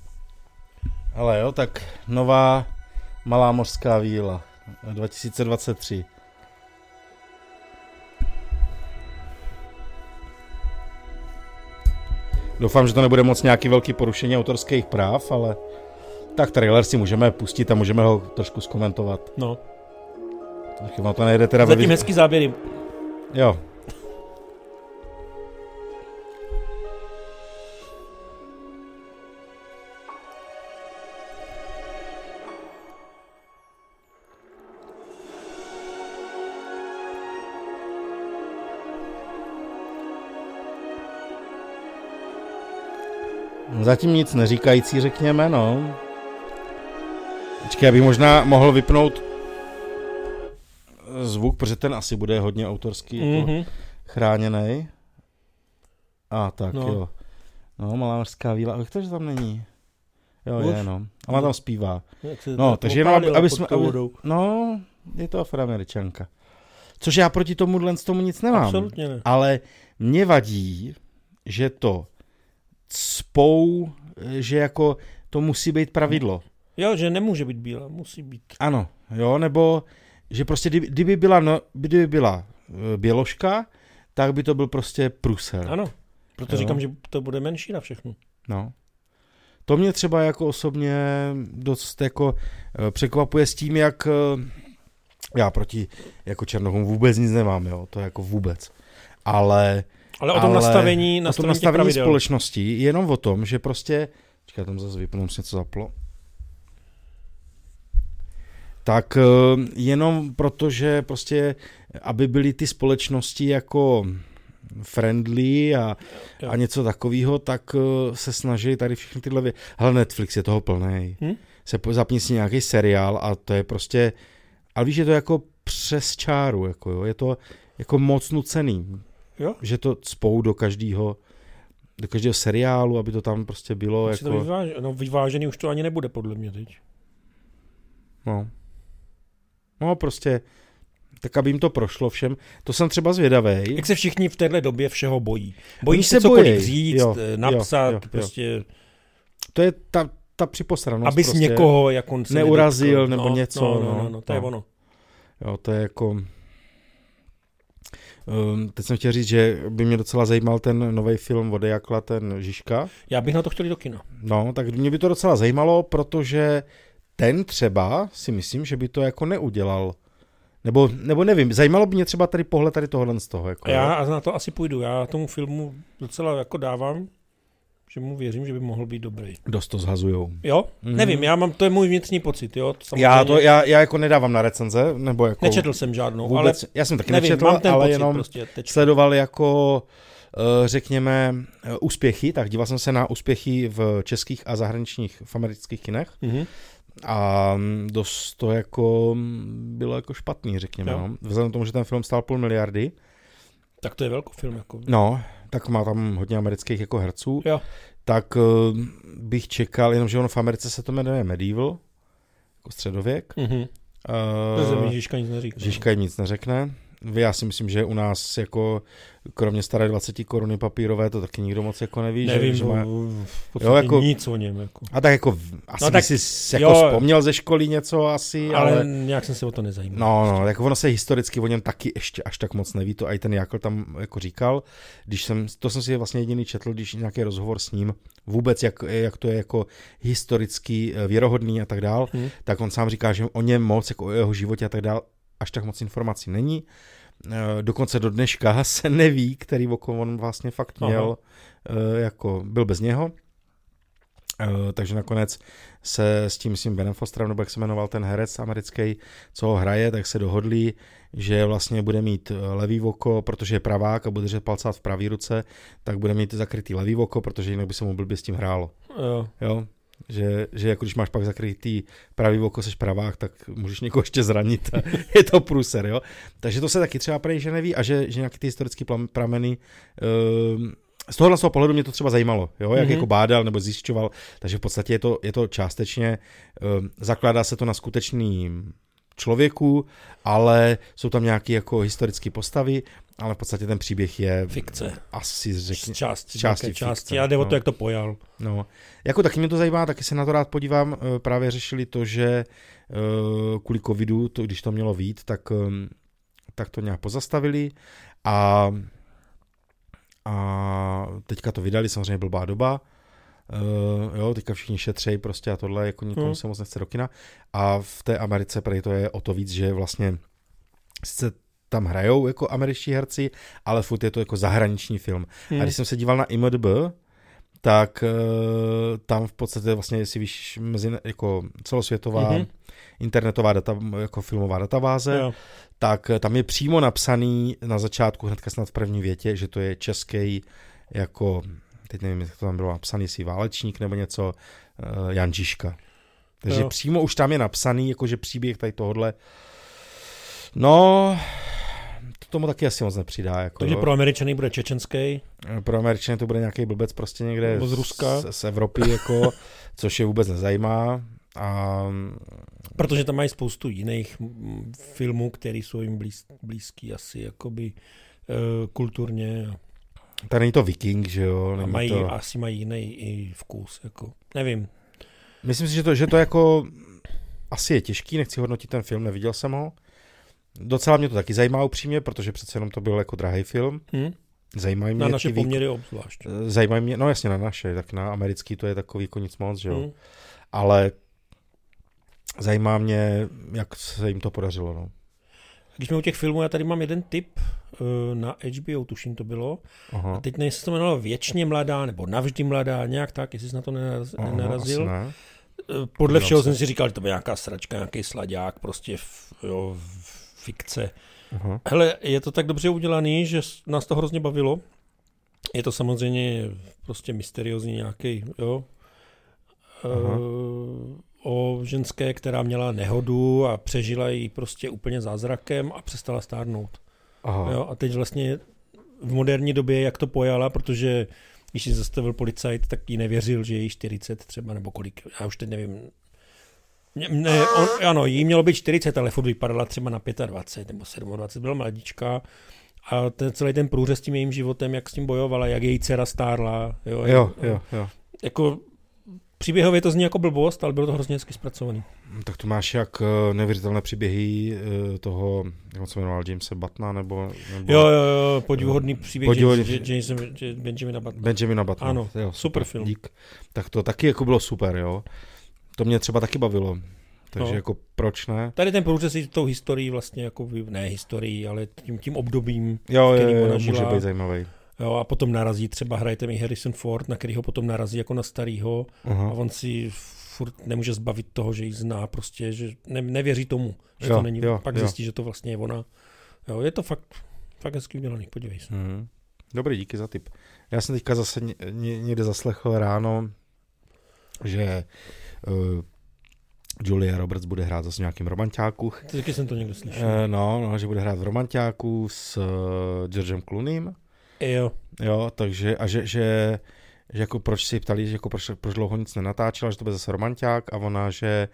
Ale jo, tak nová malá mořská víla 2023. Doufám, že to nebude moc nějaký velký porušení autorských práv, ale tak trailer si můžeme pustit a můžeme ho trošku zkomentovat. No. Tak vám to nejde teda Zatím hezký záběry. Jo. Zatím nic neříkající, řekněme, no. Počkej, já bych možná mohl vypnout zvuk, protože ten asi bude hodně autorský, mm-hmm. jako chráněný. A tak, no. jo. No, malá mořská víla. Jak to, že tam není? Jo, Už? je, no. A má tam zpívá. No, takže jenom, aby, aby jsme... Aby, no, je to afroameričanka. Což já proti tomu tomu nic nemám. Absolutně ne. Ale mě vadí, že to spou, že jako to musí být pravidlo. Jo, že nemůže být bílá, musí být. Ano, jo, nebo že prostě kdyby, kdyby byla, no, kdyby byla e, běložka, tak by to byl prostě průser. Ano, proto jo. říkám, že to bude menší na všechno. No. To mě třeba jako osobně dost jako e, překvapuje s tím, jak e, já proti jako Černochům vůbec nic nemám, jo, to jako vůbec. Ale ale o tom ale nastavení, nastavení, o tom nastavení společnosti, jenom o tom, že prostě, čekaj, tam zase vypnu, se něco zaplo. Tak eh, jenom proto, že prostě, aby byly ty společnosti jako friendly a, a něco takového, tak eh, se snaží tady všechny tyhle věci. Hele, Netflix je toho plný. Hmm? Se zapni si nějaký seriál a to je prostě, ale víš, je to jako přes čáru, jako jo, je to jako moc nucený. Jo? Že to spou do každého do každého seriálu, aby to tam prostě bylo jako... To vyváž... no, vyvážený už to ani nebude, podle mě teď. No. No prostě, tak aby jim to prošlo všem. To jsem třeba zvědavý. Jak se všichni v téhle době všeho bojí. Bojí se, cokoliv bojí. říct, jo, napsat, jo, jo, prostě... Jo. To je ta, ta připosranost. Abys prostě někoho jako neurazil nebo no, něco. No, no, no, no, to no. je ono. Jo, to je jako... Um, teď jsem chtěl říct, že by mě docela zajímal ten nový film Vodejakla, ten Žižka. Já bych na to chtěl do kina. No, tak mě by to docela zajímalo, protože ten třeba si myslím, že by to jako neudělal. Nebo, nebo nevím, zajímalo by mě třeba tady pohled tady tohohle z toho. Jako, já a na to asi půjdu. Já tomu filmu docela jako dávám že mu věřím, že by mohl být dobrý. Dost to zhazujou. Jo? Mm. Nevím, já mám, to je můj vnitřní pocit, jo? Samozřejmě. Já, to, já, já jako nedávám na recenze, nebo jako... Nečetl jsem žádnou, vůbec, ale... Já jsem taky nevím, nečetl, ale pocit jenom prostě, sledoval jako, uh, řekněme, uh, úspěchy, tak díval jsem se na úspěchy v českých a zahraničních, v amerických kinech. Mm-hmm. A dost to jako bylo jako špatný, řekněme. No. Vzhledem k tomu, že ten film stál půl miliardy. Tak to je velký film. Jako. No, tak má tam hodně amerických jako herců, jo. tak uh, bych čekal, jenomže ono v Americe se to jmenuje Medieval, jako středověk. Mm-hmm. Uh, Žižka nic neříká. Žižka jim nic neřekne já si myslím, že u nás jako kromě staré 20 koruny papírové to taky nikdo moc jako neví. Nevím, že, že má, jo, jako, nic o něm. Jako. A tak jako asi no, tak, si jako jo, vzpomněl ze školy něco asi, ale, ale... nějak jsem se o to nezajímal. No, no, jako ono se historicky o něm taky ještě až tak moc neví, to i ten Jakl tam jako říkal, když jsem, to jsem si vlastně jediný četl, když nějaký rozhovor s ním, vůbec jak, jak to je jako historicky eh, věrohodný a tak dál, hmm. tak on sám říká, že o něm moc, jako o jeho životě a tak dál, až tak moc informací není. Eh, dokonce do dneška se neví, který oko on vlastně fakt měl, Aha. Eh, jako byl bez něho. Eh, takže nakonec se s tím, myslím, Benem Fosterem, nebo jak se jmenoval ten herec americký, co ho hraje, tak se dohodli, že vlastně bude mít levý oko, protože je pravák a bude držet palcát v pravý ruce, tak bude mít zakrytý levý oko, protože jinak by se mu blbě s tím hrálo. Jo. jo? Že, že jako když máš pak zakrytý pravý oko, seš pravák, tak můžeš někoho ještě zranit je to průser, jo. Takže to se taky třeba prej, že neví a že, že nějaký ty historické prameny uh, z tohohle toho pohledu mě to třeba zajímalo, jo, jak mm-hmm. jako bádal nebo zjišťoval, takže v podstatě je to, je to částečně, uh, zakládá se to na skutečný člověku, ale jsou tam nějaké jako historické postavy, ale v podstatě ten příběh je fikce. Asi řekně, části, části, části. Já jde o to, jak to pojal. No. Jako taky mě to zajímá, taky se na to rád podívám. Eh, právě řešili to, že eh, kvůli covidu, to, když to mělo vít, tak, eh, tak to nějak pozastavili a a teďka to vydali, samozřejmě blbá doba, Uh, jo, teďka všichni šetřejí prostě a tohle, jako nikomu hmm. se moc nechce do kina. A v té Americe prej to je o to víc, že vlastně sice tam hrajou jako američtí herci, ale furt je to jako zahraniční film. Hmm. A když jsem se díval na IMDb, tak uh, tam v podstatě vlastně, jestli víš, mezi, jako celosvětová mm-hmm. internetová data, jako filmová databáze, jo. tak tam je přímo napsaný na začátku, hnedka snad v první větě, že to je český jako, teď nevím, jak to tam bylo napsaný, jestli válečník nebo něco, uh, Jan Žižka. Takže jo. přímo už tam je napsaný, jakože příběh tady tohohle. No, tomu taky asi moc nepřidá. Jako, Takže pro Američany bude čečenský. Pro Američany to bude nějaký blbec prostě někde z, Ruska. Z, z Evropy, jako, což je vůbec nezajímá. A... Protože tam mají spoustu jiných filmů, které jsou jim blíz, blízký asi jakoby uh, kulturně. Tady není to Viking, že jo? a mají, to... asi mají jiný i vkus, jako, nevím. Myslím si, že to, že to jako asi je těžký, nechci hodnotit ten film, neviděl jsem ho, Docela mě to taky zajímá upřímně, protože přece jenom to byl jako drahý film. Hmm. Zajímají mě na naše poměry obzvlášť. Eh, zajímají mě, no jasně na naše, tak na americký to je takový jako nic moc, že jo. Hmm. Ale zajímá mě, jak se jim to podařilo, no. Když jsme u těch filmů, já tady mám jeden tip na HBO, tuším to bylo. Aha. A teď nejsi to jmenovalo Věčně mladá, nebo Navždy mladá, nějak tak, jestli jsi na to nenarazil. Aha, nenarazil. Ne. Eh, podle všeho jsem si říkal, že to byl nějaká sračka, nějaký sladák, prostě v, jo, v fikce. Uh-huh. Hele, je to tak dobře udělaný, že nás to hrozně bavilo. Je to samozřejmě prostě mysteriózní nějaký, jo. Uh-huh. o ženské, která měla nehodu a přežila ji prostě úplně zázrakem a přestala stárnout. Aha. Jo, a teď vlastně v moderní době, jak to pojala, protože když ji zastavil policajt, tak jí nevěřil, že je jí 40 třeba, nebo kolik, já už teď nevím, ne, on, ano, jí mělo být 40, ale furt vypadala třeba na 25 nebo 27, byla mladička. A ten, celý ten průřez s tím jejím životem, jak s tím bojovala, jak její dcera stárla. Jo, jo, jo. jo. Jako příběhově to zní jako blbost, ale bylo to hrozně hezky zpracovaný. Tak tu máš jak eh, nevěřitelné příběhy eh, toho, jak se jmenoval, Jamesa Batna, nebo, nebo... Jo, jo, jo, podivuhodný příběh podivuhodný... James, James, Benjamina Batna. Benjamina Batna. Ano, jo, super, super film. Dík. Tak to taky jako bylo super, jo. To mě třeba taky bavilo. Takže no. jako proč ne? Tady ten průřez s tou historií vlastně, jako, ne historií, ale tím, tím obdobím, jo, který jo, jo, může být zajímavý. Jo, a potom narazí, třeba hrajete mi Harrison Ford, na kterýho potom narazí jako na starýho uh-huh. a on si furt nemůže zbavit toho, že ji zná, prostě, že ne, nevěří tomu, že jo, to není, jo, pak jo. zjistí, že to vlastně je ona. Jo, je to fakt, fakt hezky udělaný, podívej se. Uh-huh. Dobrý, díky za tip. Já jsem teďka zase někde zaslechl ráno, že uh, Julia Roberts bude hrát zase v nějakém romantiáku. Taky jsem to někdo slyšel. Uh, no, no, že bude hrát v romantiáku s uh, Georgem Clooneym. Jo. Jo, takže, a že, že, že jako proč si ptali, že jako proč, proč dlouho nic nenatáčela, že to bude zase romantiák a ona, že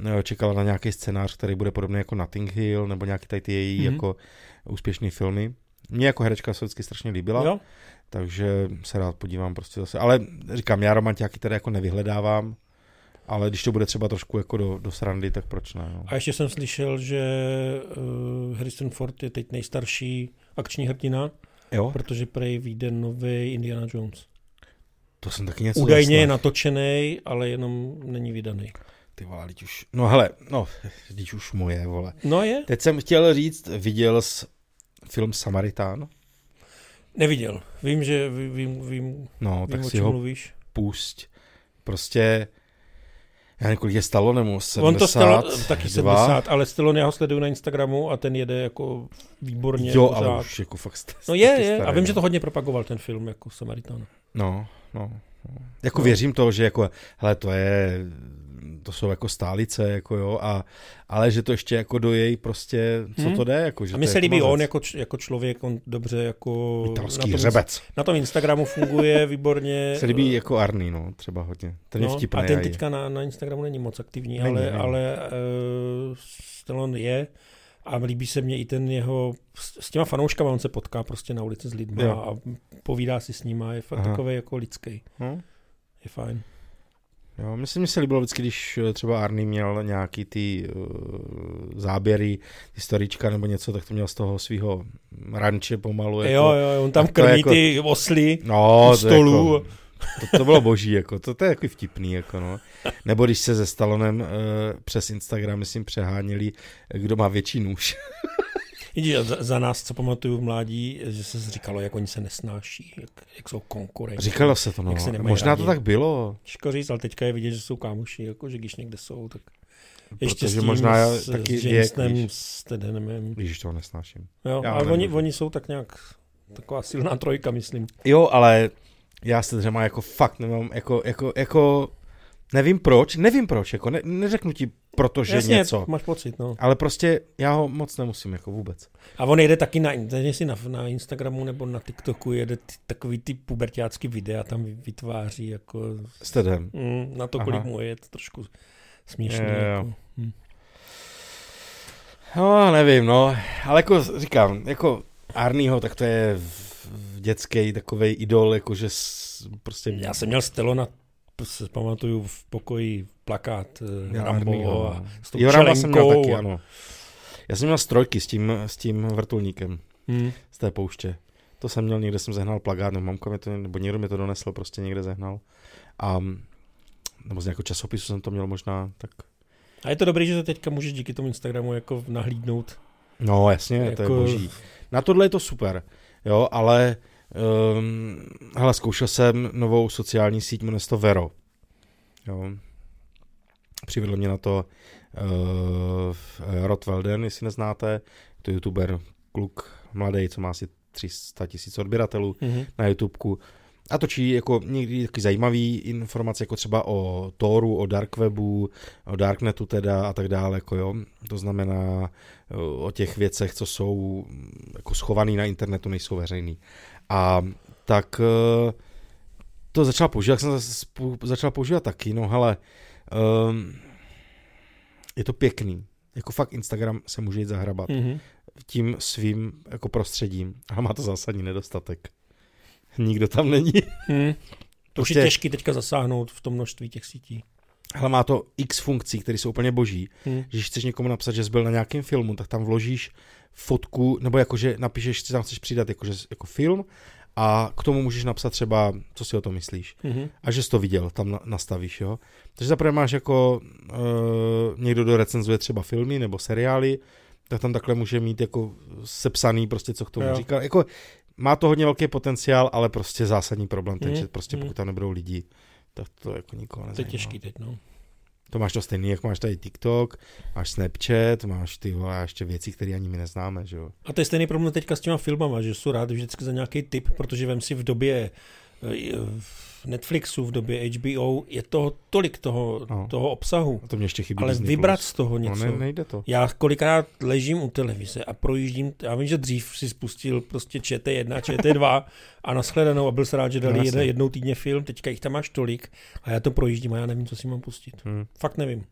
uh, čekala na nějaký scénář, který bude podobný jako Notting Hill, nebo nějaký tady ty její mm-hmm. jako úspěšný filmy. Mně jako herečka se vždycky strašně líbila. Jo. Takže se rád podívám prostě zase. Ale říkám, já romantiáky tady jako nevyhledávám, ale když to bude třeba trošku jako do, do srandy, tak proč ne? No. A ještě jsem slyšel, že uh, Harrison Ford je teď nejstarší akční hrdina, jo? protože prej vyjde nový Indiana Jones. To jsem taky něco Údajně je natočený, ale jenom není vydaný. Ty vole, teď už, no hele, no, teď už moje, vole. No je. Teď jsem chtěl říct, viděl jsi film Samaritán? Neviděl. Vím, že vím, vím, no, vím tak o si ho mluvíš. pusť. Prostě já nevím, kolik je Stallone, 70, On to stalo taky 70, ale Stallone já ho sleduju na Instagramu a ten jede jako výborně. Jo, pořád. ale už jako fakt No je, je, staré, a vím, no. že to hodně propagoval ten film jako Samaritán. No, no. Jako no. věřím to, že jako, hele, to je to jsou jako stálice, jako jo, a, ale že to ještě jako do její prostě, co hmm. to jde, jako, že A mi se líbí jako on jako, jako člověk, on dobře jako Italský na tom, hřebec. Na tom Instagramu funguje výborně. Se líbí jako Arný, no, třeba hodně. Ten no, je vtipný. A ten teďka na, na Instagramu není moc aktivní, není, ale, není. ale uh, Stallone je a líbí se mně i ten jeho, s těma fanouškama on se potká prostě na ulici s lidmi a povídá si s nima, je fakt Aha. takový jako lidský. Hmm? Je fajn. Jo, myslím, že se líbilo vždycky, když eh, třeba Arny měl nějaký ty uh, záběry, ty storička nebo něco, tak to měl z toho svého ranče pomalu. Jako, jo, jo, on tam krmí jako, ty osly no, u stolu. Jako, to, to bylo boží, jako, to, to je jako vtipný, jako no. Nebo když se se Stalonem uh, přes Instagram, myslím, přeháněli, kdo má větší nůž. Vidíš, za, za nás, co pamatuju v mládí, že se říkalo, jak oni se nesnáší, jak, jak jsou konkurenti. Říkalo se to, no. Se Možná rádi. to tak bylo. Těžko říct, ale teďka je vidět, že jsou kámoši, jako, že když někde jsou, tak ještě Protože s tím, možná já s, taky s Jamesem, s Tedenem. Když toho nesnáším. Jo, já ale oni, oni, jsou tak nějak taková silná trojka, myslím. Jo, ale já se dřema jako fakt nemám, jako, jako, jako Nevím proč, nevím proč, jako ne, neřeknu ti, protože Jasně, něco. máš pocit, no. Ale prostě já ho moc nemusím, jako vůbec. A on jede taky na, si na, na Instagramu nebo na TikToku, jede ty, takový ty pubertácký videa, tam vytváří jako... Stedem. Mm, na to, kolik Aha. mu je, to trošku směšný. Je, jako. Hm. No, nevím, no, ale jako říkám, jako Arnýho, tak to je dětský takový idol, jakože prostě... Já jsem měl Stelo na si pamatuju v pokoji plakát uh, Rambo a s tou jo, jsem měl taky, ano. Já jsem měl strojky s tím, s tím vrtulníkem hmm. z té pouště. To jsem měl, někde jsem zehnal plagát, nebo mamka mi to, nebo někdo mi to donesl, prostě někde zehnal. A, nebo z nějakého časopisu jsem to měl možná, tak... A je to dobré, že to teďka můžeš díky tomu Instagramu jako nahlídnout. No jasně, jako... to je jako- boží. Na tohle je to super, jo, ale Um, hele, zkoušel jsem novou sociální síť, jmenuje se to Vero. Jo. Přivedl mě na to uh, Rod Welden, jestli neznáte. To je youtuber, kluk mladý, co má asi 300 tisíc odběratelů mm-hmm. na YouTubeku. A točí jako někdy taky zajímavý informace, jako třeba o Toru, o Darkwebu, o Darknetu teda a tak dále, jako jo. To znamená o těch věcech, co jsou jako schovaný na internetu, nejsou veřejný. A tak eh, to začal používat, jsem začal používat taky, no hele, um, je to pěkný. Jako fakt Instagram se může jít zahrabat mm-hmm. tím svým jako prostředím, ale má to zásadní nedostatek. Nikdo tam není. Mm. To už je prostě- těžký teďka zasáhnout v tom množství těch sítí. Ale má to x funkcí, které jsou úplně boží. Hmm. Když chceš někomu napsat, že jsi byl na nějakém filmu, tak tam vložíš fotku, nebo jakože napíšeš, že tam chceš přidat jakože, jako film a k tomu můžeš napsat třeba, co si o tom myslíš. Mm-hmm. A že jsi to viděl, tam nastavíš, jo. Takže zaprvé máš jako uh, někdo, kdo recenzuje třeba filmy nebo seriály, tak tam takhle může mít jako sepsaný prostě, co k tomu jo. říkal. Jako, má to hodně velký potenciál, ale prostě zásadní problém, takže mm-hmm. prostě pokud tam nebudou lidi, tak to jako nikoho nezajímá. To je těžký teď, no. To máš to stejný, jak máš tady TikTok, máš Snapchat, máš ty a ještě věci, které ani my neznáme, že jo. A to je stejný problém teďka s těma filmama, že jsou rád vždycky za nějaký tip, protože vem si v době Netflixu, v době HBO, je toho tolik toho, no. toho obsahu. A to mě ještě chybí Ale Disney vybrat Plus. z toho něco. No, ne, nejde to. Já kolikrát ležím u televize a projíždím, já vím, že dřív si spustil prostě ČT1, ČT2 a nashledanou a byl se rád, že dali no, jednou týdně film, teďka jich tam máš tolik a já to projíždím a já nevím, co si mám pustit. Hmm. Fakt nevím.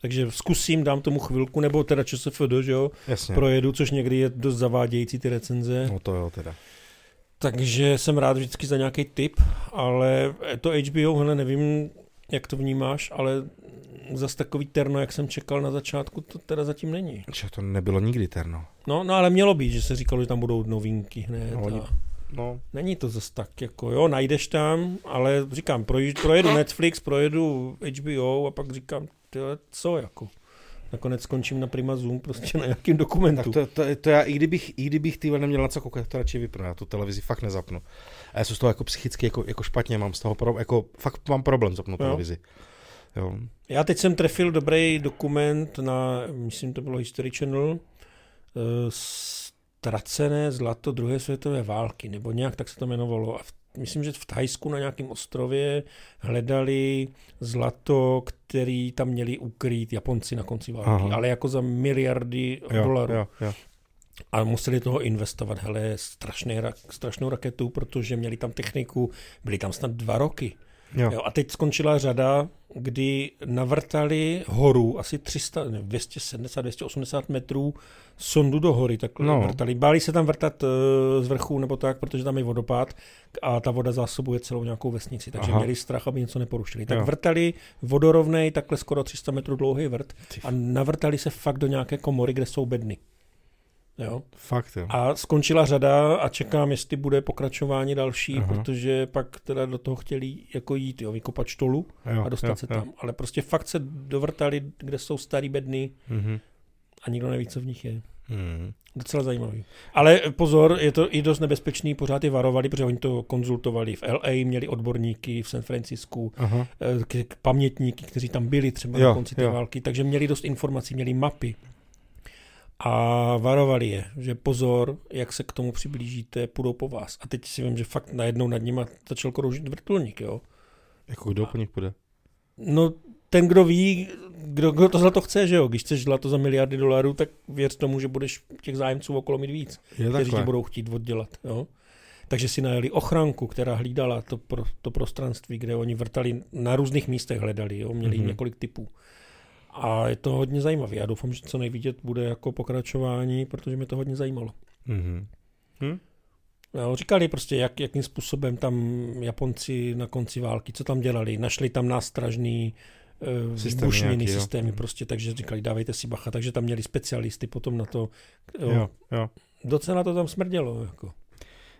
Takže zkusím, dám tomu chvilku, nebo teda ČSFD, že jo, Jasně. projedu, což někdy je dost zavádějící ty recenze. No to jo, teda. Takže jsem rád vždycky za nějaký tip, ale to HBO, hele, nevím, jak to vnímáš, ale zas takový terno, jak jsem čekal na začátku, to teda zatím není. Že to nebylo nikdy terno. No, no ale mělo být, že se říkalo, že tam budou novinky hned. No, a... no. Není to zase tak, jako jo, najdeš tam, ale říkám, projedu Netflix, projedu HBO a pak říkám, tyhle, co jako nakonec skončím na Prima Zoom prostě na nějakým dokumentu. Tak to, to, to já, i kdybych, i kdybych ty neměl na co koukat, to radši vypnu, já tu televizi fakt nezapnu. A já jsem z toho jako psychicky jako, jako špatně, mám z toho pro, jako fakt mám problém zapnout televizi. Jo. Já teď jsem trefil dobrý dokument na, myslím to bylo History Channel, eh, Ztracené zlato druhé světové války, nebo nějak tak se to jmenovalo. A v myslím, že v Thajsku na nějakém ostrově hledali zlato, který tam měli ukrýt Japonci na konci války, Aha. ale jako za miliardy jo, dolarů. Jo, jo. A museli toho investovat, hele, strašný, strašnou raketu, protože měli tam techniku, byli tam snad dva roky. Jo. Jo, a teď skončila řada kdy navrtali horu asi 300, ne, 270, 280 metrů sondu do hory, takhle no. vrtali. Báli se tam vrtat uh, z vrchu nebo tak, protože tam je vodopád a ta voda zásobuje celou nějakou vesnici, takže Aha. měli strach, aby něco neporušili. Tak jo. vrtali vodorovnej, takhle skoro 300 metrů dlouhý vrt a navrtali se fakt do nějaké komory, kde jsou bedny. Jo. Fakt, jo. A skončila řada a čekám, jestli bude pokračování další, Aha. protože pak teda do toho chtěli jako jít, jo, vykopat štolu jo, a dostat jo, se jo. tam. Ale prostě fakt se dovrtali, kde jsou starý bedny mm-hmm. a nikdo neví, co v nich je. Mm. Docela zajímavý. Ale pozor, je to i dost nebezpečný, pořád je varovali, protože oni to konzultovali v LA, měli odborníky v San Francisku, Aha. Eh, k, k, pamětníky, kteří tam byli třeba jo, na konci té války, takže měli dost informací, měli mapy a varovali je, že pozor, jak se k tomu přiblížíte, půjdou po vás. A teď si vím, že fakt najednou nad nima začal kroužit vrtulník, jo. Jako kdo po nich půjde? No, ten, kdo ví, kdo, kdo to zlato chce, že jo. Když chceš zlato za miliardy dolarů, tak věř tomu, že budeš těch zájemců okolo mít víc, je kteří ti budou chtít oddělat, jo. Takže si najeli ochranku, která hlídala to, pro, to prostranství, kde oni vrtali, na různých místech hledali, jo. měli mm-hmm. několik typů. A je to hodně zajímavé. Já doufám, že co nejvidět bude jako pokračování, protože mě to hodně zajímalo. Mm-hmm. Hm? Jo, říkali prostě, jak, jakým způsobem tam Japonci na konci války, co tam dělali. Našli tam nástražný uh, výbušniny, systémy, prostě, takže říkali, dávejte si bacha. Takže tam měli specialisty potom na to. Jo, jo, jo. Docela to tam smrdělo. Jako.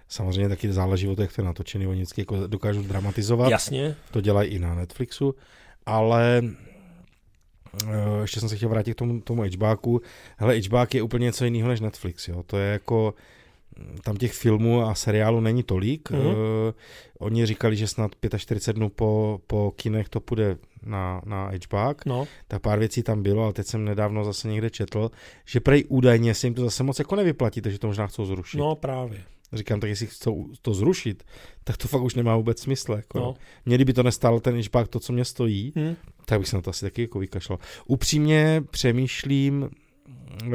Samozřejmě taky záleží od jak to je natočený, oni vždycky jako dokážou dramatizovat. Jasně. To dělají i na Netflixu, ale Eh, ještě jsem se chtěl vrátit k tomu, tomu HBáku. Hele, HBák je úplně něco jiného než Netflix, jo. To je jako, mm, tam těch filmů a seriálů není tolik. Mm-hmm. Uh, oni říkali, že snad 45 dnů po, po kinech to půjde na, na HBák. No. Tak pár věcí tam bylo, ale teď jsem nedávno zase někde četl, že prej údajně se jim to zase moc jako nevyplatí, takže to možná chcou zrušit. No právě. Říkám, tak jestli chcou to zrušit, tak to fakt už nemá vůbec smysl. Jako. No. Mě by to nestálo ten išpák to, co mě stojí, hmm. tak bych se na to asi taky jako vykašlal. Upřímně přemýšlím, uh,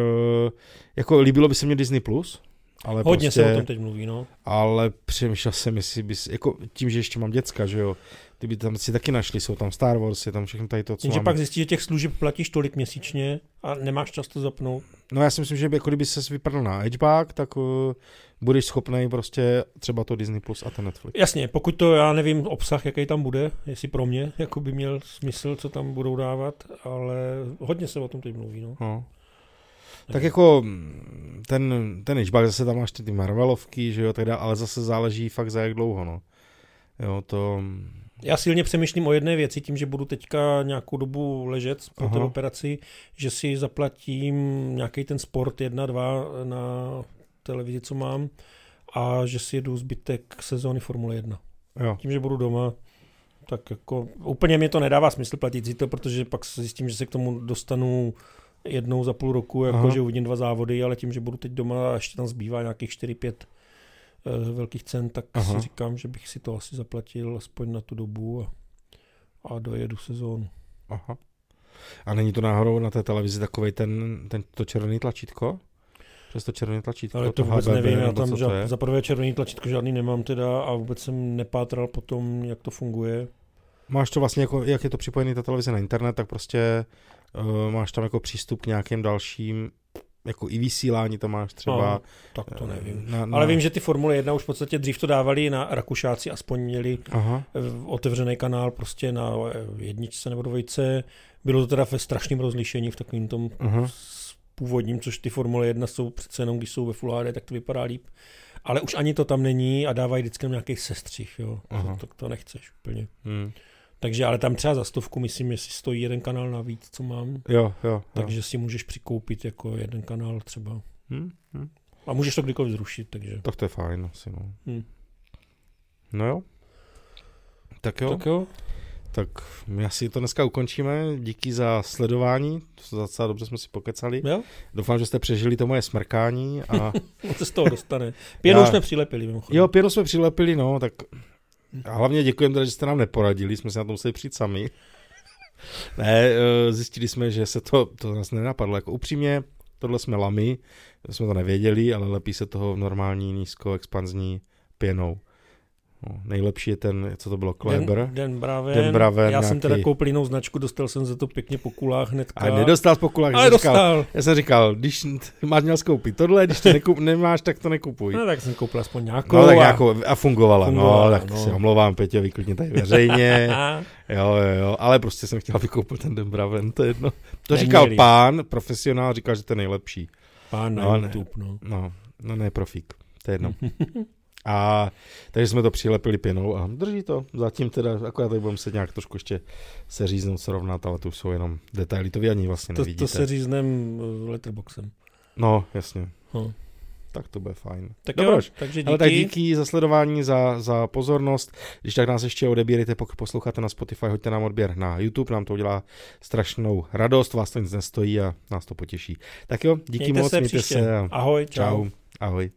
jako líbilo by se mě Disney+, Plus, ale Hodně prostě, se o tom teď mluví, no. Ale přemýšlel jsem, jestli bys, jako tím, že ještě mám děcka, že jo, ty by tam si taky našli, jsou tam Star Wars, je tam všechno tady to, co Jenže pak zjistíš, že těch služeb platíš tolik měsíčně a nemáš čas to zapnout. No já si myslím, že jako kdyby se vypadl na Edgeback, tak uh, budeš schopný prostě třeba to Disney Plus a ten Netflix. Jasně, pokud to, já nevím obsah, jaký tam bude, jestli pro mě jako by měl smysl, co tam budou dávat, ale hodně se o tom teď mluví. No. no. Tak jako mm, ten, ten Edgeback, zase tam máš ty Marvelovky, že jo, teda, ale zase záleží fakt za jak dlouho, no. Jo, to... Já silně přemýšlím o jedné věci, tím, že budu teďka nějakou dobu ležet po té operaci, že si zaplatím nějaký ten sport 1-2 na televizi, co mám, a že si jedu zbytek sezóny Formule 1. Jo. Tím, že budu doma, tak jako úplně mi to nedává smysl platit si to, protože pak zjistím, že se k tomu dostanu jednou za půl roku, jako že uvidím dva závody, ale tím, že budu teď doma a ještě tam zbývá nějakých 4-5 uh, velkých cen, tak Aha. si říkám, že bych si to asi zaplatil aspoň na tu dobu a, a dojedu sezónu. Aha. A není to náhodou na té televizi takový ten, ten to červený tlačítko? Přes to červené tlačítko. Ale to vůbec HBB, nevím, já tam žád, za prvé červený tlačítko žádný nemám teda a vůbec jsem nepátral po tom, jak to funguje. Máš to vlastně, jako, jak je to připojený ta televize na internet, tak prostě uh, máš tam jako přístup k nějakým dalším jako i vysílání tam máš třeba. No, tak to nevím. Na, na... Ale vím, že ty Formule 1 už v podstatě dřív to dávali na Rakušáci, aspoň měli Aha. otevřený kanál prostě na jedničce nebo dvojce. Bylo to teda ve strašném rozlišení v takovém tom Aha původním, což ty Formule 1 jsou přece jenom, když jsou ve Full HD, tak to vypadá líp. Ale už ani to tam není a dávají vždycky nějaký sestřih, jo. Aha. To, to nechceš úplně. Hmm. Takže ale tam třeba za stovku, myslím, jestli stojí jeden kanál navíc, co mám. Jo, jo. Takže jo. si můžeš přikoupit jako jeden kanál třeba. Hmm. Hmm. A můžeš to kdykoliv zrušit, takže. Tak to je fajn asi, no. Hmm. No jo. Tak jo. Tak jo. Tak my asi to dneska ukončíme. Díky za sledování. To docela dobře jsme si pokecali. Jo? Doufám, že jste přežili to moje smrkání. A... On se z toho dostane. Pěnu Já... jsme přilepili. Mimochodem. Jo, pěnu jsme přilepili, no, tak a hlavně děkujeme, že jste nám neporadili, jsme se na to museli přijít sami. ne, eh, zjistili jsme, že se to, to nás nenapadlo. Jako upřímně, tohle jsme lamy, jsme to nevěděli, ale lepí se toho v normální nízkoexpanzní pěnou. No, nejlepší je ten, co to bylo, Kleber. Den, Den Braven. Den Braven, Já nějaký... jsem teda koupil jinou značku, dostal jsem za to pěkně po kulách hnedka. A nedostal po kulách, Ale dostal. Říkal, já jsem říkal, když máš měl skoupit tohle, když to nekup, nemáš, tak to nekupuj. No tak jsem koupil aspoň nějakou. No tak a... nějakou, a fungovala, Fungovala, no, tak no. si omlouvám, Petě, vyklidně tady veřejně, jo, jo, jo, ale prostě jsem chtěl, aby koupil ten Den Braven, to je jedno. To Neměli. říkal pán, profesionál, říkal, že to je nejlepší. Pán na No, ne. YouTube, no. No, no ne profík, to je jedno. A takže jsme to přilepili pěnou a drží to. Zatím teda, akorát tady budeme muset nějak trošku ještě se říznout, srovnat, ale to už jsou jenom detaily, to vy ani vlastně To, nevidíte. to se říznem eh, letterboxem. No, jasně. No. Tak to bude fajn. Tak Dobroš. jo, takže díky. Ale tak díky za sledování, za, za pozornost. Když tak nás ještě odebírejte, pokud posloucháte na Spotify, hoďte nám odběr na YouTube, nám to udělá strašnou radost, vás to nic nestojí a nás to potěší. Tak jo, díky Mějte moc, se mějte příště. se Ahoj, čau. čau. Ahoj.